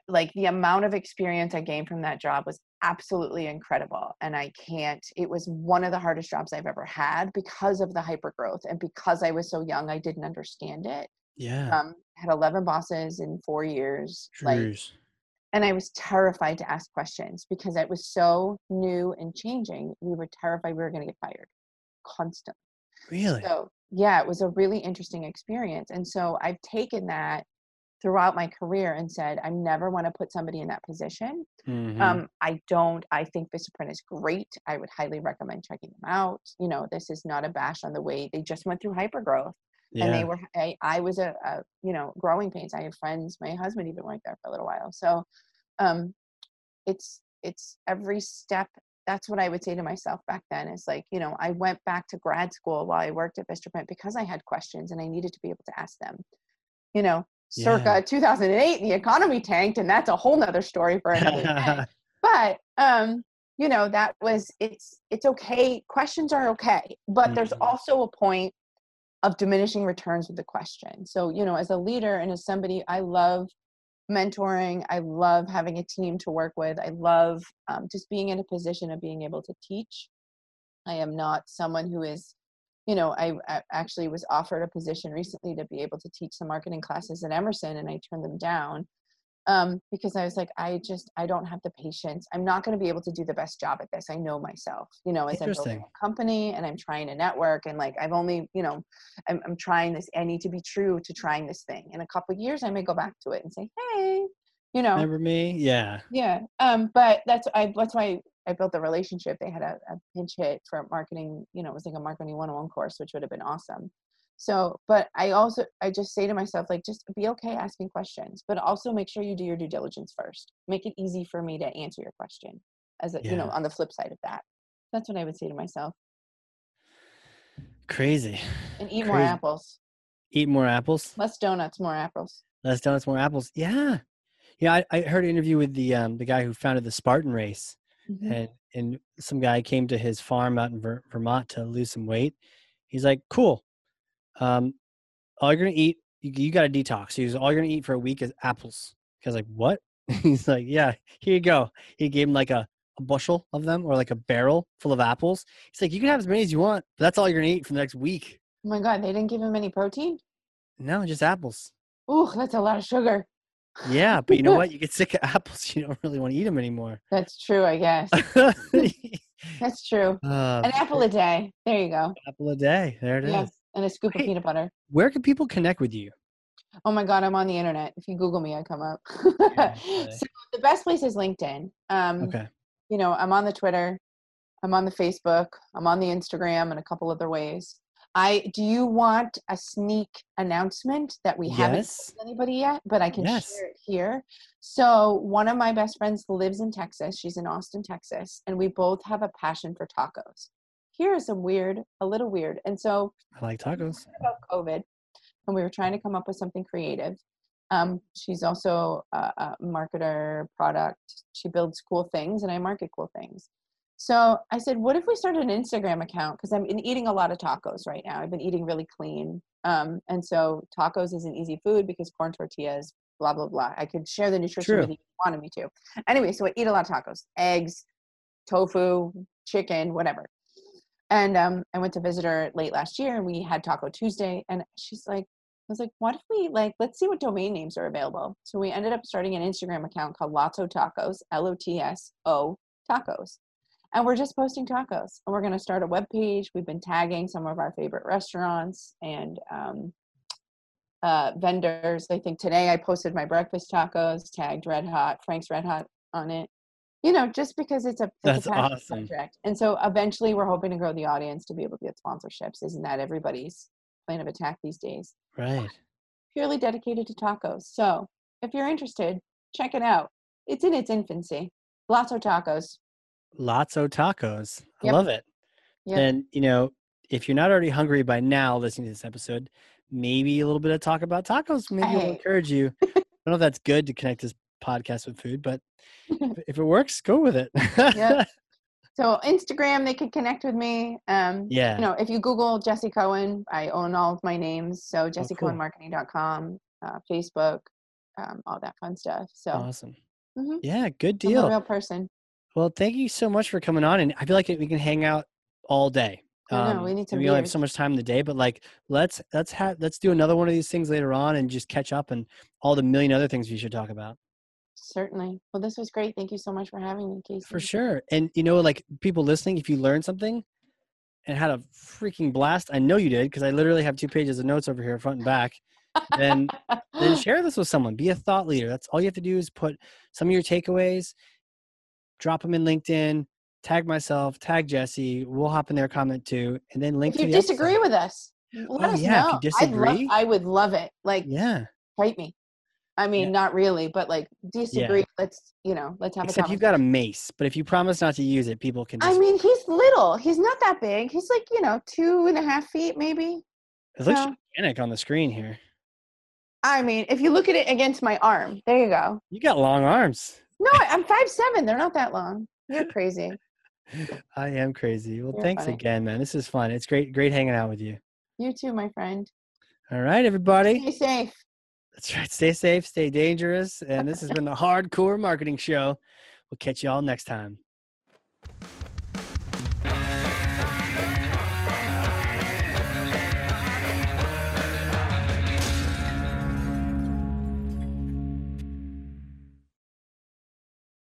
like the amount of experience i gained from that job was absolutely incredible and i can't it was one of the hardest jobs i've ever had because of the hyper growth and because i was so young i didn't understand it yeah. um had 11 bosses in four years like Jeez. And i was terrified to ask questions because it was so new and changing we were terrified we were going to get fired constantly Really. so yeah, it was a really interesting experience. And so I've taken that throughout my career and said, I never want to put somebody in that position. Mhm. Um, I don't, I think Vistaprint is great. I would highly recommend checking them out. You know, this is not a bash on the way they just went through hypergrowth yeah. and they were, I, I was a, a, you know, growing pains. I had friends, my husband even worked there for a little while. So, um, it's, it's every step that's what I would say to myself back then is like, you know, I went back to grad school while I worked at Vistaprint because I had questions and I needed to be able to ask them. You know, circa Yeah. 2008, the economy tanked, and that's a whole nother story for another day. But um, you know, that was it's it's okay. Questions are okay, but there's Mhm. also a point of diminishing returns with the question. So, you know, as a leader and as somebody, I love mentoring. I love having a team to work with. I love um, just being in a position of being able to teach. I am not someone who is, you know, I, I actually was offered a position recently to be able to teach some marketing classes at Emerson and I turned them down um, because I was like, I just, I don't have the patience. I'm not going to be able to do the best job at this. I know myself, you know, as I'm building a company and I'm trying to network and like, I've only, you know, I'm, I'm trying this. I need to be true to trying this thing. In a couple of years, I may go back to it and say, Hey, you know, remember me? Yeah. Yeah. Um, but that's, I, that's why I built the relationship. They had a, a pinch hit for marketing, you know, it was like a marketing 101 course, which would have been awesome so but i also i just say to myself like just be okay asking questions but also make sure you do your due diligence first. Make it easy for me to answer your question as a, yeah. you know on the flip side of that. That's what i would say to myself. Crazy. And eat crazy. more apples. Eat more apples? Less donuts more apples. Less donuts more apples. Yeah. Yeah i, I heard an interview with the um the guy who founded the spartan race mm-hmm. and and some guy came to his farm out in Ver- vermont to lose some weight. He's like cool um, all you're gonna eat, you, you got to detox. He's all you're gonna eat for a week is apples. Because like, what? He's like, yeah, here you go. He gave him like a, a bushel of them or like a barrel full of apples. He's like, you can have as many as you want, but that's all you're gonna eat for the next week. Oh my god, they didn't give him any protein. No, just apples. Ooh, that's a lot of sugar. Yeah, but you know what? You get sick of apples. You don't really want to eat them anymore. That's true, I guess. that's true. Uh, An apple a day. There you go. Apple a day. There it is and a scoop of peanut butter. Where can people connect with you? Oh my God, I'm on the internet. If you Google me, I come up. yeah, so the best place is LinkedIn. Um, okay. You know, I'm on the Twitter, I'm on the Facebook, I'm on the Instagram, and a couple other ways. I do you want a sneak announcement that we yes. haven't told anybody yet, but I can yes. share it here. So one of my best friends lives in Texas. She's in Austin, Texas, and we both have a passion for tacos here is a weird, a little weird. And so I like tacos. About COVID, and we were trying to come up with something creative. Um, she's also a, a marketer, product. She builds cool things, and I market cool things. So I said, what if we started an Instagram account? Because I'm been eating a lot of tacos right now. I've been eating really clean. Um, and so tacos is an easy food because corn tortillas, blah, blah, blah. I could share the nutrition True. with you if you wanted me to. Anyway, so I eat a lot of tacos, eggs, tofu, chicken, whatever. And um, I went to visit her late last year and we had Taco Tuesday. And she's like, I was like, what if we like, let's see what domain names are available. So we ended up starting an Instagram account called Lotso Tacos, L O T S O Tacos. And we're just posting tacos. And we're going to start a web page. We've been tagging some of our favorite restaurants and um, uh, vendors. I think today I posted my breakfast tacos, tagged Red Hot, Frank's Red Hot on it you know, just because it's a it's that's a awesome. Subject. And so eventually we're hoping to grow the audience to be able to get sponsorships. Isn't that everybody's plan of attack these days? Right. Purely dedicated to tacos. So if you're interested, check it out. It's in its infancy. Lots of tacos. Lots of tacos. I yep. love it. Yep. And you know, if you're not already hungry by now listening to this episode, maybe a little bit of talk about tacos maybe hey. will encourage you. I don't know if that's good to connect this podcast with food, but if it works, go with it. yeah. So Instagram, they can connect with me. Um, yeah. You know, if you Google Jessie Coan, I own all of my names. So jessiecoanmarketing.com, uh, Facebook, um, all that fun stuff. So awesome. Mm-hmm. Yeah, good deal. real person. Well, thank you so much for coming on, and I feel like we can hang out all day. Um, know, we need to. We only have so much time in the day, but like, let's let's have let's do another one of these things later on, and just catch up and all the million other things we should talk about. Certainly. Well, this was great. Thank you so much for having me, Casey. For sure. And you know, like people listening, if you learned something and had a freaking blast, I know you did because I literally have two pages of notes over here, front and back. then then share this with someone. Be a thought leader. That's all you have to do is put some of your takeaways, drop them in LinkedIn, tag myself, tag Jessie. We'll hop in there, comment too, and then link. If you disagree episode. with us, let oh, us yeah, know. If you disagree, love, I would love it. Like, yeah, write me. I mean, yeah. not really, but like disagree. Yeah. Let's you know, let's have a Except a. you've got a mace, but if you promise not to use it, people can. Just... I mean, he's little. He's not that big. He's like you know two and a half feet maybe. It looks so, gigantic on the screen here. I mean, if you look at it against my arm, there you go. You got long arms. No, I'm five seven. They're not that long. You're crazy. I am crazy. Well, You're thanks funny. again, man. This is fun. It's great, great hanging out with you. You too, my friend. All right, everybody. Stay safe. That's right. Stay safe, stay dangerous. And this has been the Hard Corps Marketing Show. We'll catch you all next time.